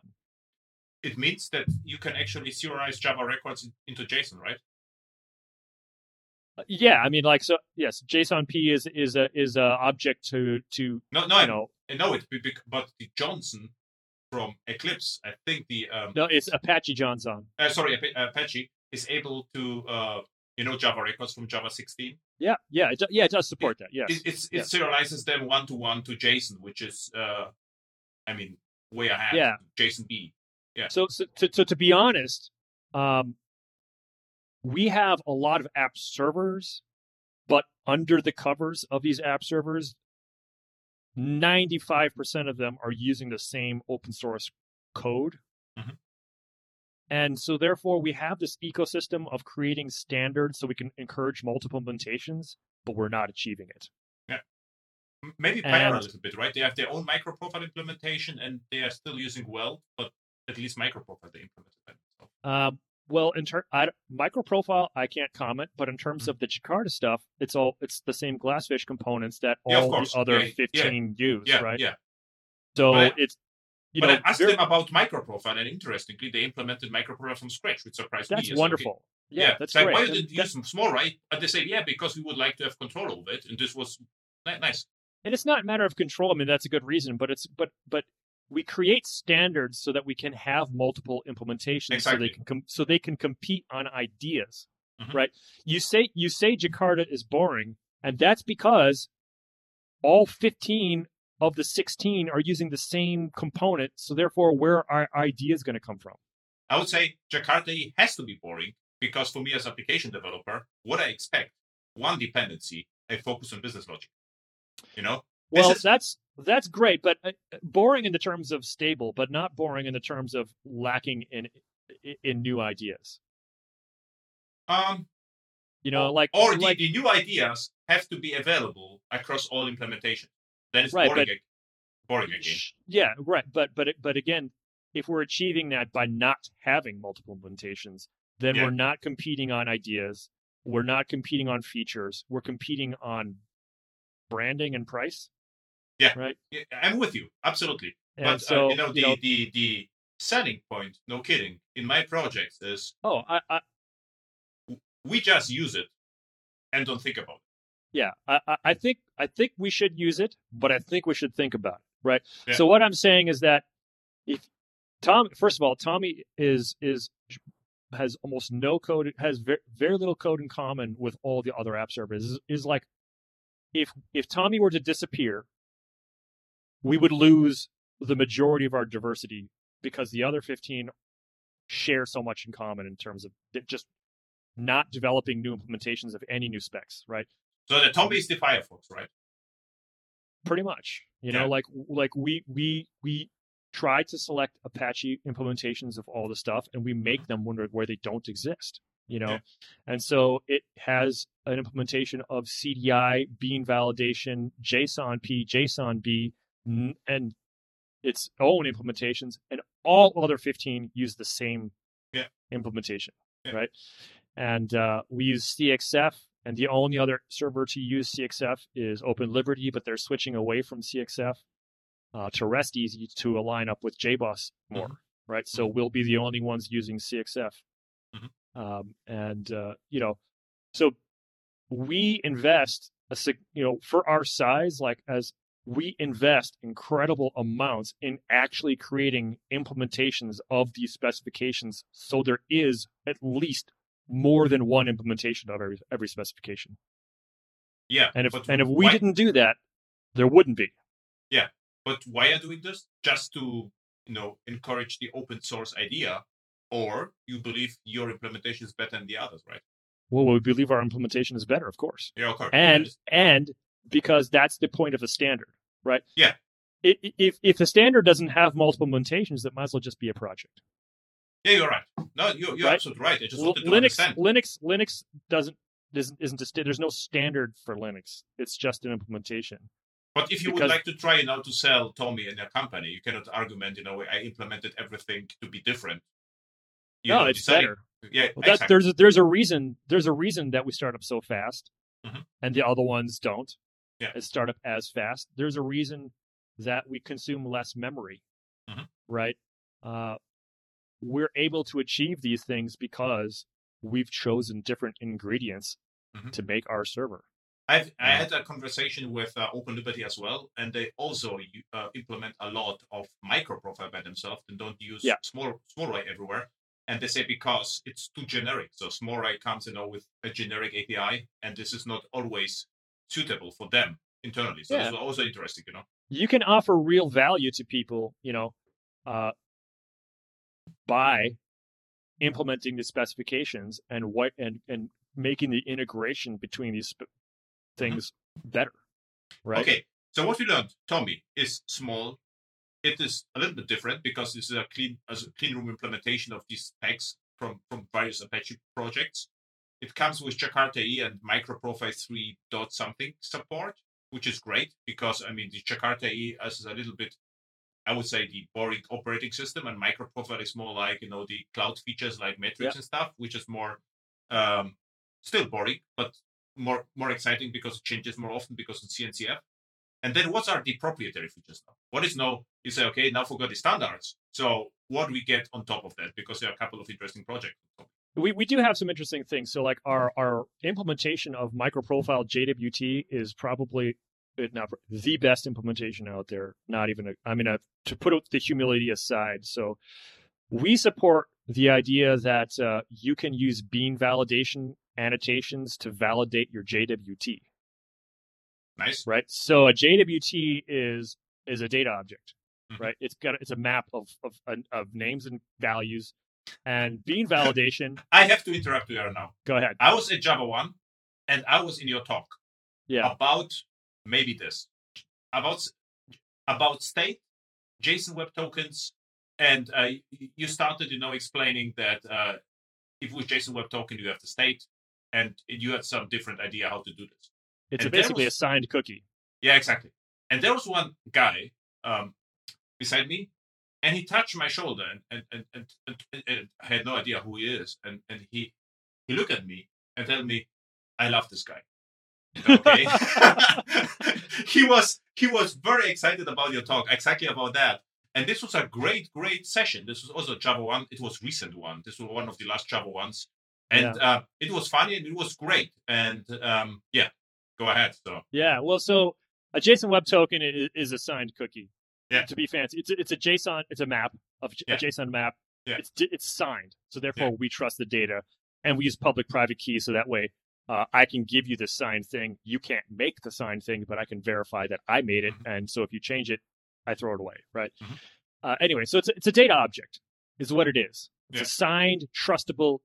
It means that you can actually serialize Java records into JSON, right? Yeah, I mean, like so. Yes, JSON P is is a is a object to to No, no, you I know. Know it, but the Johnson from Eclipse, I think the um, No, it's Apache Johnzon. uh, sorry Apa- Apache is able to uh, you know Java records from Java 16. Yeah, yeah, it, yeah. It does support that. Yes. It, it's it yes. serializes them one to one to JSON, which is uh, I mean way ahead. Yeah. JSON B. Yeah. So, so to, to to be honest, um, we have a lot of app servers, but under the covers of these app servers, ninety five percent of them are using the same open source code. Mhm. And so, therefore, we have this ecosystem of creating standards so we can encourage multiple implementations, but we're not achieving it. M- Maybe Payara a little bit, right? They have their own microprofile implementation, and they are still using Weld, but at least microprofile they implemented that. So, Um, well, in ter- I, micro profile, I can't comment, but in terms Mm-hmm. of the Jakarta stuff, it's all it's the same Glassfish components that Yeah, all the other Yeah, yeah. fifteen use, yeah, right? yeah. So But it's you but know I asked them about microprofile, and interestingly, they implemented microprofile from scratch, which surprised that's me. I said, okay, wonderful. Yeah, that's like, great. Why didn't you use some small, right? And they say, yeah, because we would like to have control over it, and this was nice. and it's not a matter of control. I mean, that's a good reason, but it's but but we create standards so that we can have multiple implementations, so they can com- so they can compete on ideas, Mhm. right? You say you say Jakarta is boring, and that's because all fifteen of the sixteen are using the same component. So therefore, where are ideas going to come from? I would say Jakarta has to be boring because for me as application developer, what I expect one dependency, I focus on business logic. You know, Well, is- that's that's great, but uh, boring in the terms of stable, but not boring in the terms of lacking in in new ideas. um, You know, like or the, like the new ideas have to be available across all implementation. Then it's Right, boring, but- boring again. yeah, right. But but but again, if we're achieving that by not having multiple implementations, then Yeah. we're not competing on ideas. We're not competing on features. We're competing on branding and price. Yeah. Right. Yeah, I'm with you, absolutely. And but so uh, you know, the, you know, the the selling point, no kidding, in my projects is Oh, I, I we just use it and don't think about it. yeah, I, I- I think I think we should use it, but I think we should think about it, right? Yeah. So what I'm saying is that if Tom, first of all, TomEE is is has almost no code, has very, very little code in common with all the other app servers. Is, is like if if TomEE were to disappear, we would lose the majority of our diversity because the other 15 share so much in common in terms of just not developing new implementations of any new specs, right? So the TomEE is the Firefox, right? pretty much you Yeah. know like like we we we try to select apache implementations of all the stuff and we make them wonder where they don't exist you know Yeah. and so it has an implementation of cdi bean validation json p json b and its own implementations and all other 15 use the same Yeah. implementation Yeah. right and uh, we use cxf and the only other server to use CXF is Open Liberty, but they're switching away from CXF uh, to RESTEasy to align up with JBoss more, right? So we'll be the only ones using CXF, Mhm. um, and uh, you know, so we invest a you know for our size, like as we invest incredible amounts in actually creating implementations of these specifications, so there is at least more than one implementation of every every specification. Yeah. And if and if we why, didn't do that, there wouldn't be. Yeah. But why are we doing this? Just to you know encourage the open source idea, or you believe your implementation is better than the others, right? Well, we believe our implementation is better, of course, Yeah, of course. and and because that's the point of a standard, right? Yeah. If if the standard doesn't have multiple mutations, that might as well just be a project. yeah, you're right. No, you're, you're Right? absolutely right. I just L- wanted to Linux. Linux Linux doesn't isn't, isn't a sta- there's no standard for Linux. It's just an implementation. But if you would like to try know to sell TomEE and a company, you cannot argument. You know, I implemented everything to be different. You no, know, it's deciding- better. Yeah, Well, that, there's a, there's a reason there's a reason that we start up so fast, Mhm. and the other ones don't. Yeah. and start up as fast. There's a reason that we consume less memory, Mhm. right? Uh, we're able to achieve these things because we've chosen different ingredients Mhm. to make our server. I've, I had a conversation with uh, Open Liberty as well, and they also uh, implement a lot of micro profile by themselves and don't use Yeah. small SmallRye everywhere. And they say because it's too generic. So SmallRye comes, you know, with a generic API, and this is not always suitable for them internally. So Yeah. this is also interesting, you know. you can offer real value to people, you know, uh, by implementing the specifications and what and and making the integration between these sp- things better, right? Okay, so what we learned, TomEE, is small. It is a little bit different because this is a clean as a clean room implementation of these specs from from various Apache projects. It comes with Jakarta E and microprofile three dot something support, which is great because I mean the Jakarta E is a little bit, I would say, the boring operating system, and microprofile is more like you know the cloud features like metrics and stuff, which is more um, still boring, but more more exciting because it changes more often because it's CNCF. And then what are the proprietary features now? What is now? You say, okay, now forgot the standards. So what do we get on top of that? Because there are a couple of interesting projects. We we do have some interesting things. So like our our implementation of microprofile JWT is probably not the best implementation out there. Not even a, I mean a, to put the humility aside. So we support the idea that uh, you can use bean validation annotations to validate your JWT. Nice. right? So a JWT is is a data object, Mhm. right? It's got it's a map of of of names and values, and bean validation. I have to interrupt you there now. go ahead. I was at Java One, and I was in your talk Yeah. about maybe this about about state, JSON Web Tokens, and uh, you started, you know, explaining that uh, if with JSON Web Token you have the state, and you had some different idea how to do this. It's there basically was- a signed cookie. Yeah, exactly. And there was one guy um, beside me, and he touched my shoulder, and and, and, and, and, and I had no idea who he is, and and he he looked at me and told me, "I love this guy." Okay. he was he was very excited about your talk, exactly about that. And this was a great, great session. This was also Java one. It was recent one. This was one of the last Java ones, and uh, it was funny and it was great. And um, yeah, go ahead. So Yeah, well, so a JSON Web Token is, is a signed cookie. Yeah. To be fancy, it's a, it's a JSON. It's a map of Yeah. a JSON map. Yeah. It's it's signed, so therefore we trust the data, and we use public-private keys, so that way uh, I can give you the signed thing. You can't make the signed thing, but I can verify that I made it, Mhm. and so if you change it, I throw it away. Right. Mhm. Uh, anyway, so it's a, it's a data object, is what it is. It's Yeah. a signed, trustable,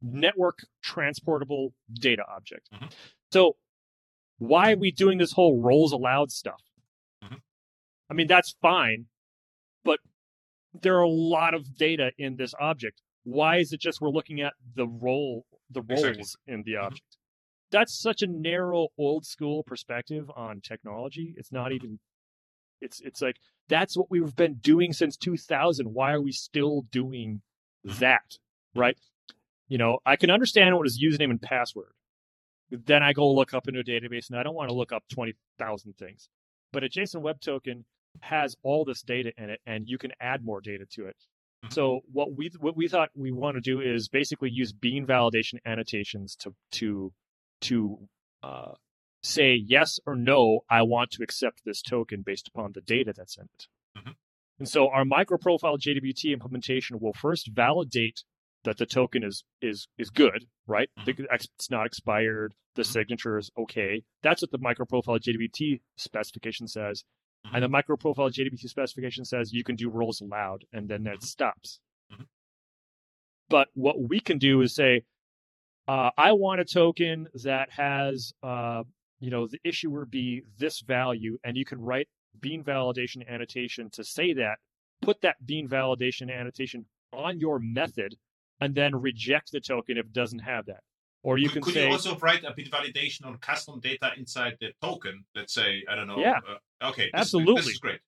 network transportable data object. Mhm. So why are we doing this whole roles allowed stuff? I mean, that's fine, but there are a lot of data in this object. Why is it just we're looking at the role, the roles Exactly. in the Mhm. object? That's such a narrow, old school perspective on technology. It's not even. It's it's like that's what we've been doing since 2000. Why are we still doing that? Right? You know, I can understand what is username and password then I go look up into a database and I don't want to look up 20,000 things. But a JSON Web Token has all this data in it and you can add more data to it. Mhm. So what we what we thought we want to do is basically use bean validation annotations to to to uh, say yes or no. I want to accept this token based upon the data that's in it. Mhm. And so our microprofile JWT implementation will first validate that the token is is is good, right? The- It's not expired. The Mhm. signature is okay. That's what the microprofile JWT specification says. And the microprofile JWT specification says you can do roles allowed, and then that stops. Mhm. But what we can do is say, uh, I want a token that has, uh, you know, the issuer be this value, and you can write bean validation annotation to say that. Put that bean validation annotation on your method, and then reject the token if it doesn't have that. Or you could, can could say, you also write a bit validation on custom data inside the token? Let's say I don't know. Yeah. Uh, okay. This, Absolutely. This is great.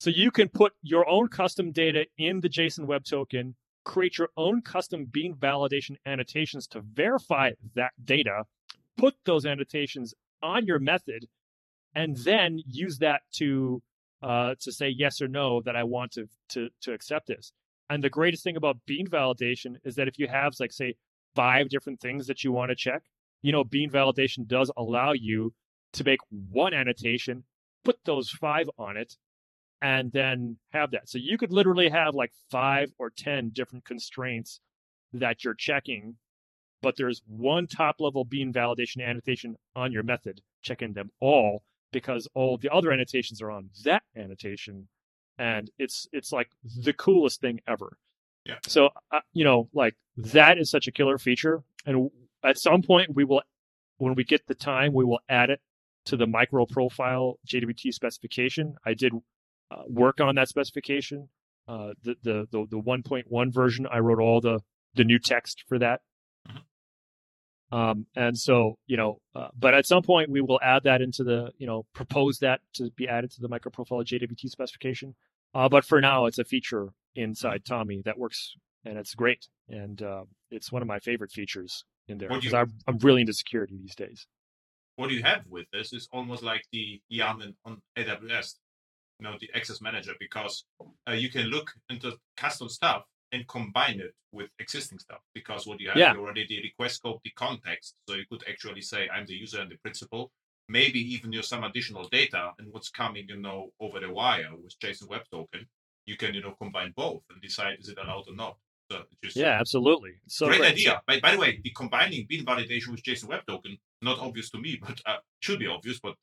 So you can put your own custom data in the JSON Web Token, create your own custom bean validation annotations to verify that data, put those annotations on your method, and then use that to uh, to say yes or no that I want to to to accept this. And the greatest thing about bean validation is that if you have like say five different things that you want to check, you know, bean validation does allow you to make one annotation, put those five on it, and then have that. So you could literally have like five or 10 different constraints that you're checking, but there's one top level bean validation annotation on your method, checking them all because all the other annotations are on that annotation. And it's, it's like the coolest thing ever. Yeah. So, uh, you know, like that is such a killer feature. And at some point we will, when we get the time, we will add it to the micro profile JWT specification. I did uh, work on that specification. Uh, the, the the the 1.1 version, I wrote all the the new text for that. Um, and so you know, uh, but at some point we will add that into the you know propose that to be added to the micro profile JWT specification. Uh, but for now, it's a feature inside TomEE that works and it's great, and uh, it's one of my favorite features in there because I'm I'm really into security these days. What you have with this is almost like the YARN on AWS, you know, the access manager, because uh, you can look into custom stuff and combine it with existing stuff. Because what you have Yeah. already the request scope, the context, so you could actually say, "I'm the user and the principal." Maybe even use some additional data and what's coming, you know, over the wire with JSON Web Token. You can, you know, combine both and decide is it allowed or not. Just Yeah, absolutely. So great great. idea. By, by the way, the combining bean validation with JSON Web Token not obvious to me, but uh, should be obvious, but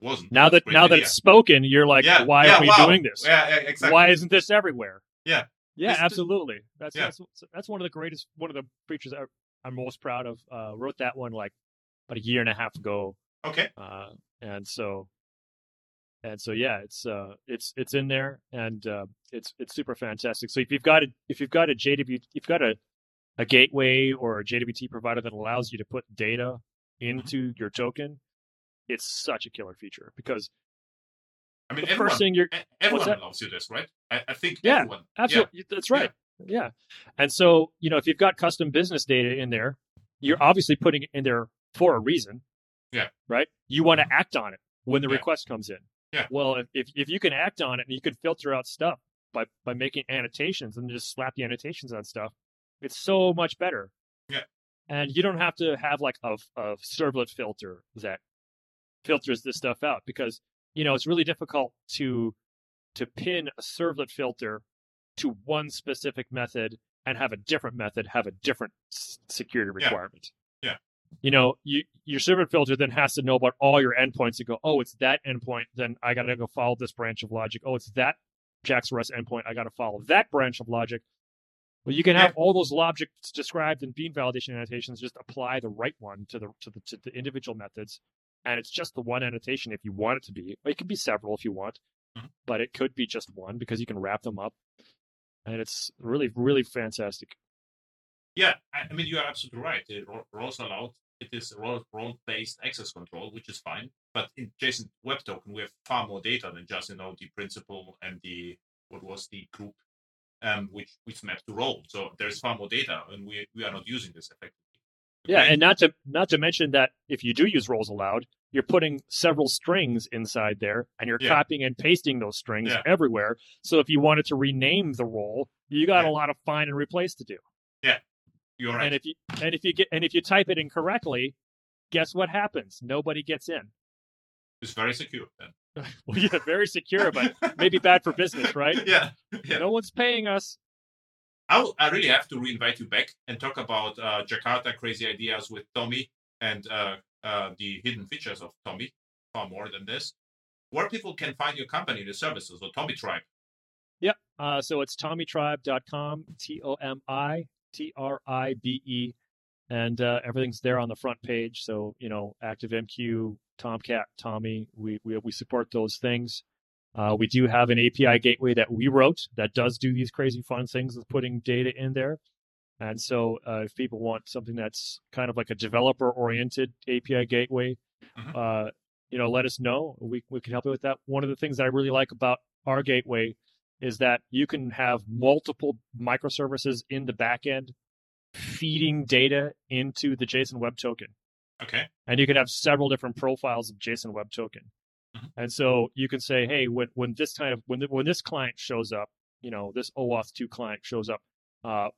wasn't. Now that now that it's spoken, you're like, yeah, why yeah, are we wow. doing this? Yeah, exactly. Why isn't this everywhere? Yeah. Yeah, this- absolutely. That's Yeah. that's that's one of the greatest one of the features I, I'm most proud of. Uh, wrote that one like about a year and a half ago, Okay. uh, and so and so yeah, it's uh it's it's in there and uh, it's it's super fantastic. So if you've got a if you've got a JW if you've got a a gateway or a JWT provider that allows you to put data into your token, it's such a killer feature because I mean, the everyone, first thing you're everyone loves you this, right? I, I think Yeah, everyone. Absolutely. That's right. Yeah. And so, you know, if you've got custom business data in there, you're obviously putting it in there for a reason. Yeah. Right? You want to act on it when the Yeah. request comes in. Yeah. Well, if, if if you can act on it and you can filter out stuff, by by making annotations and just slap the annotations on stuff. It's so much better. Yeah. And you don't have to have like a, a servlet filter that filters this stuff out because you know it's really difficult to to pin a servlet filter to one specific method and have a different method have a different security Yeah. requirement. Yeah. You know, you your servlet filter then has to know about all your endpoints and go, oh, it's that endpoint. Then I got to go follow this branch of logic. Oh, it's that JAX-RS endpoint. I got to follow that branch of logic. Well, you can have all those logics described in bean validation annotations. Just apply the right one to the to the to the individual methods, and it's just the one annotation if you want it to be. It could be several if you want, Mhm. but it could be just one because you can wrap them up, and it's really really fantastic. Yeah, I, mean you are absolutely right. It ro- rolls allowed. It is a role based access control, which is fine. But in JSON Web Token, we have far more data than just you know the principal and the what was the group, um, which which mapped to role. So there's far more data, and we we are not using this effectively. Yeah, and not to not to mention that if you do use roles allowed, you're putting several strings inside there, and you're Yeah. copying and pasting those strings Yeah. everywhere. So if you wanted to rename the role, you got Yeah. a lot of find and replace to do. You're right. And if you and if you get and if you type it incorrectly, guess what happens? Nobody gets in. it's very secure then. Well, yeah, very secure, but maybe bad for business, right? yeah, yeah. No one's paying us. I, will- I really have to reinvite you back and talk about uh, Jakarta crazy ideas with TomEE and uh, uh, the hidden features of TomEE. Far more than this. Where people can find your company, the services, or Tomitribe. Yep. Uh, so it's tomitribe.com, T O M I T R I B E. And uh, everything's there on the front page. So, you know, ActiveMQ, Tomcat, TomEE, we, we, we support those things. Uh, we do have an API gateway that we wrote that does do these crazy fun things with putting data in there. And so, uh, if people want something that's kind of like a developer oriented API gateway, Mhm. uh, you know, let us know. We, we can help you with that. One of the things that I really like about our gateway is that you can have multiple microservices in the backend feeding data into the JSON Web Token Okay. and you can have several different profiles of JSON Web Token. Mhm. And so you can say, hey, when when this kind of when the, when this client shows up, you know, this OAuth two client shows up, uh,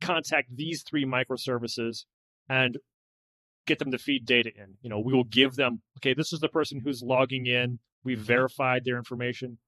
contact these three microservices and get them to feed data in. You know, we will give them, okay, this is the person who's logging in. We've verified their information,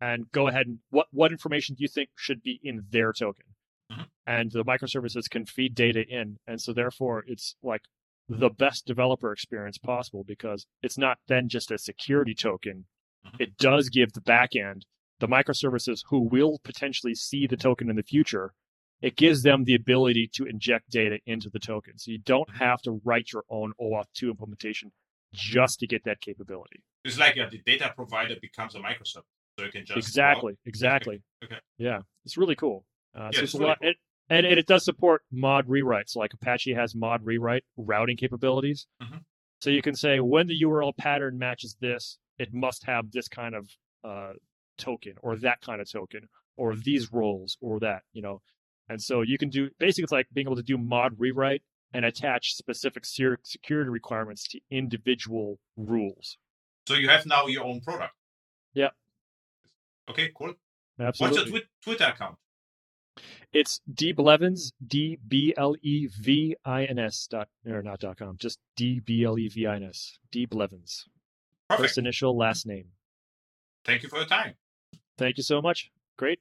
and go ahead and what what information do you think should be in their token? Mhm. And the microservices can feed data in, and so therefore it's like the best developer experience possible because it's not then just a security token. Mhm. It does give the backend, the microservices who will potentially see the token in the future, it gives them the ability to inject data into the token. So you don't Mhm. have to write your own OAuth 2 implementation just to get that capability. It's like uh, the data provider becomes a microservice, so you can just exactly, exactly. Okay. Yeah, it's really cool. Uh, so it's it's a really lot, cool. it, and, and it does support mod rewrites. Like Apache has mod rewrite routing capabilities. Mhm. So you can say when the URL pattern matches this, it must have this kind of uh, token or that kind of token or these roles or that, you know. And so you can do basically it's like being able to do mod rewrite and attach specific security requirements to individual rules. So you have now your own product. Yeah. Okay, cool. Absolutely. What's your twi- Twitter account? It's D Blevins, D B L E V I N S dot or not dot com, just D B L E V I N S. D Blevins. Perfect. First initial, last name. Thank you for your time. Thank you so much. Great.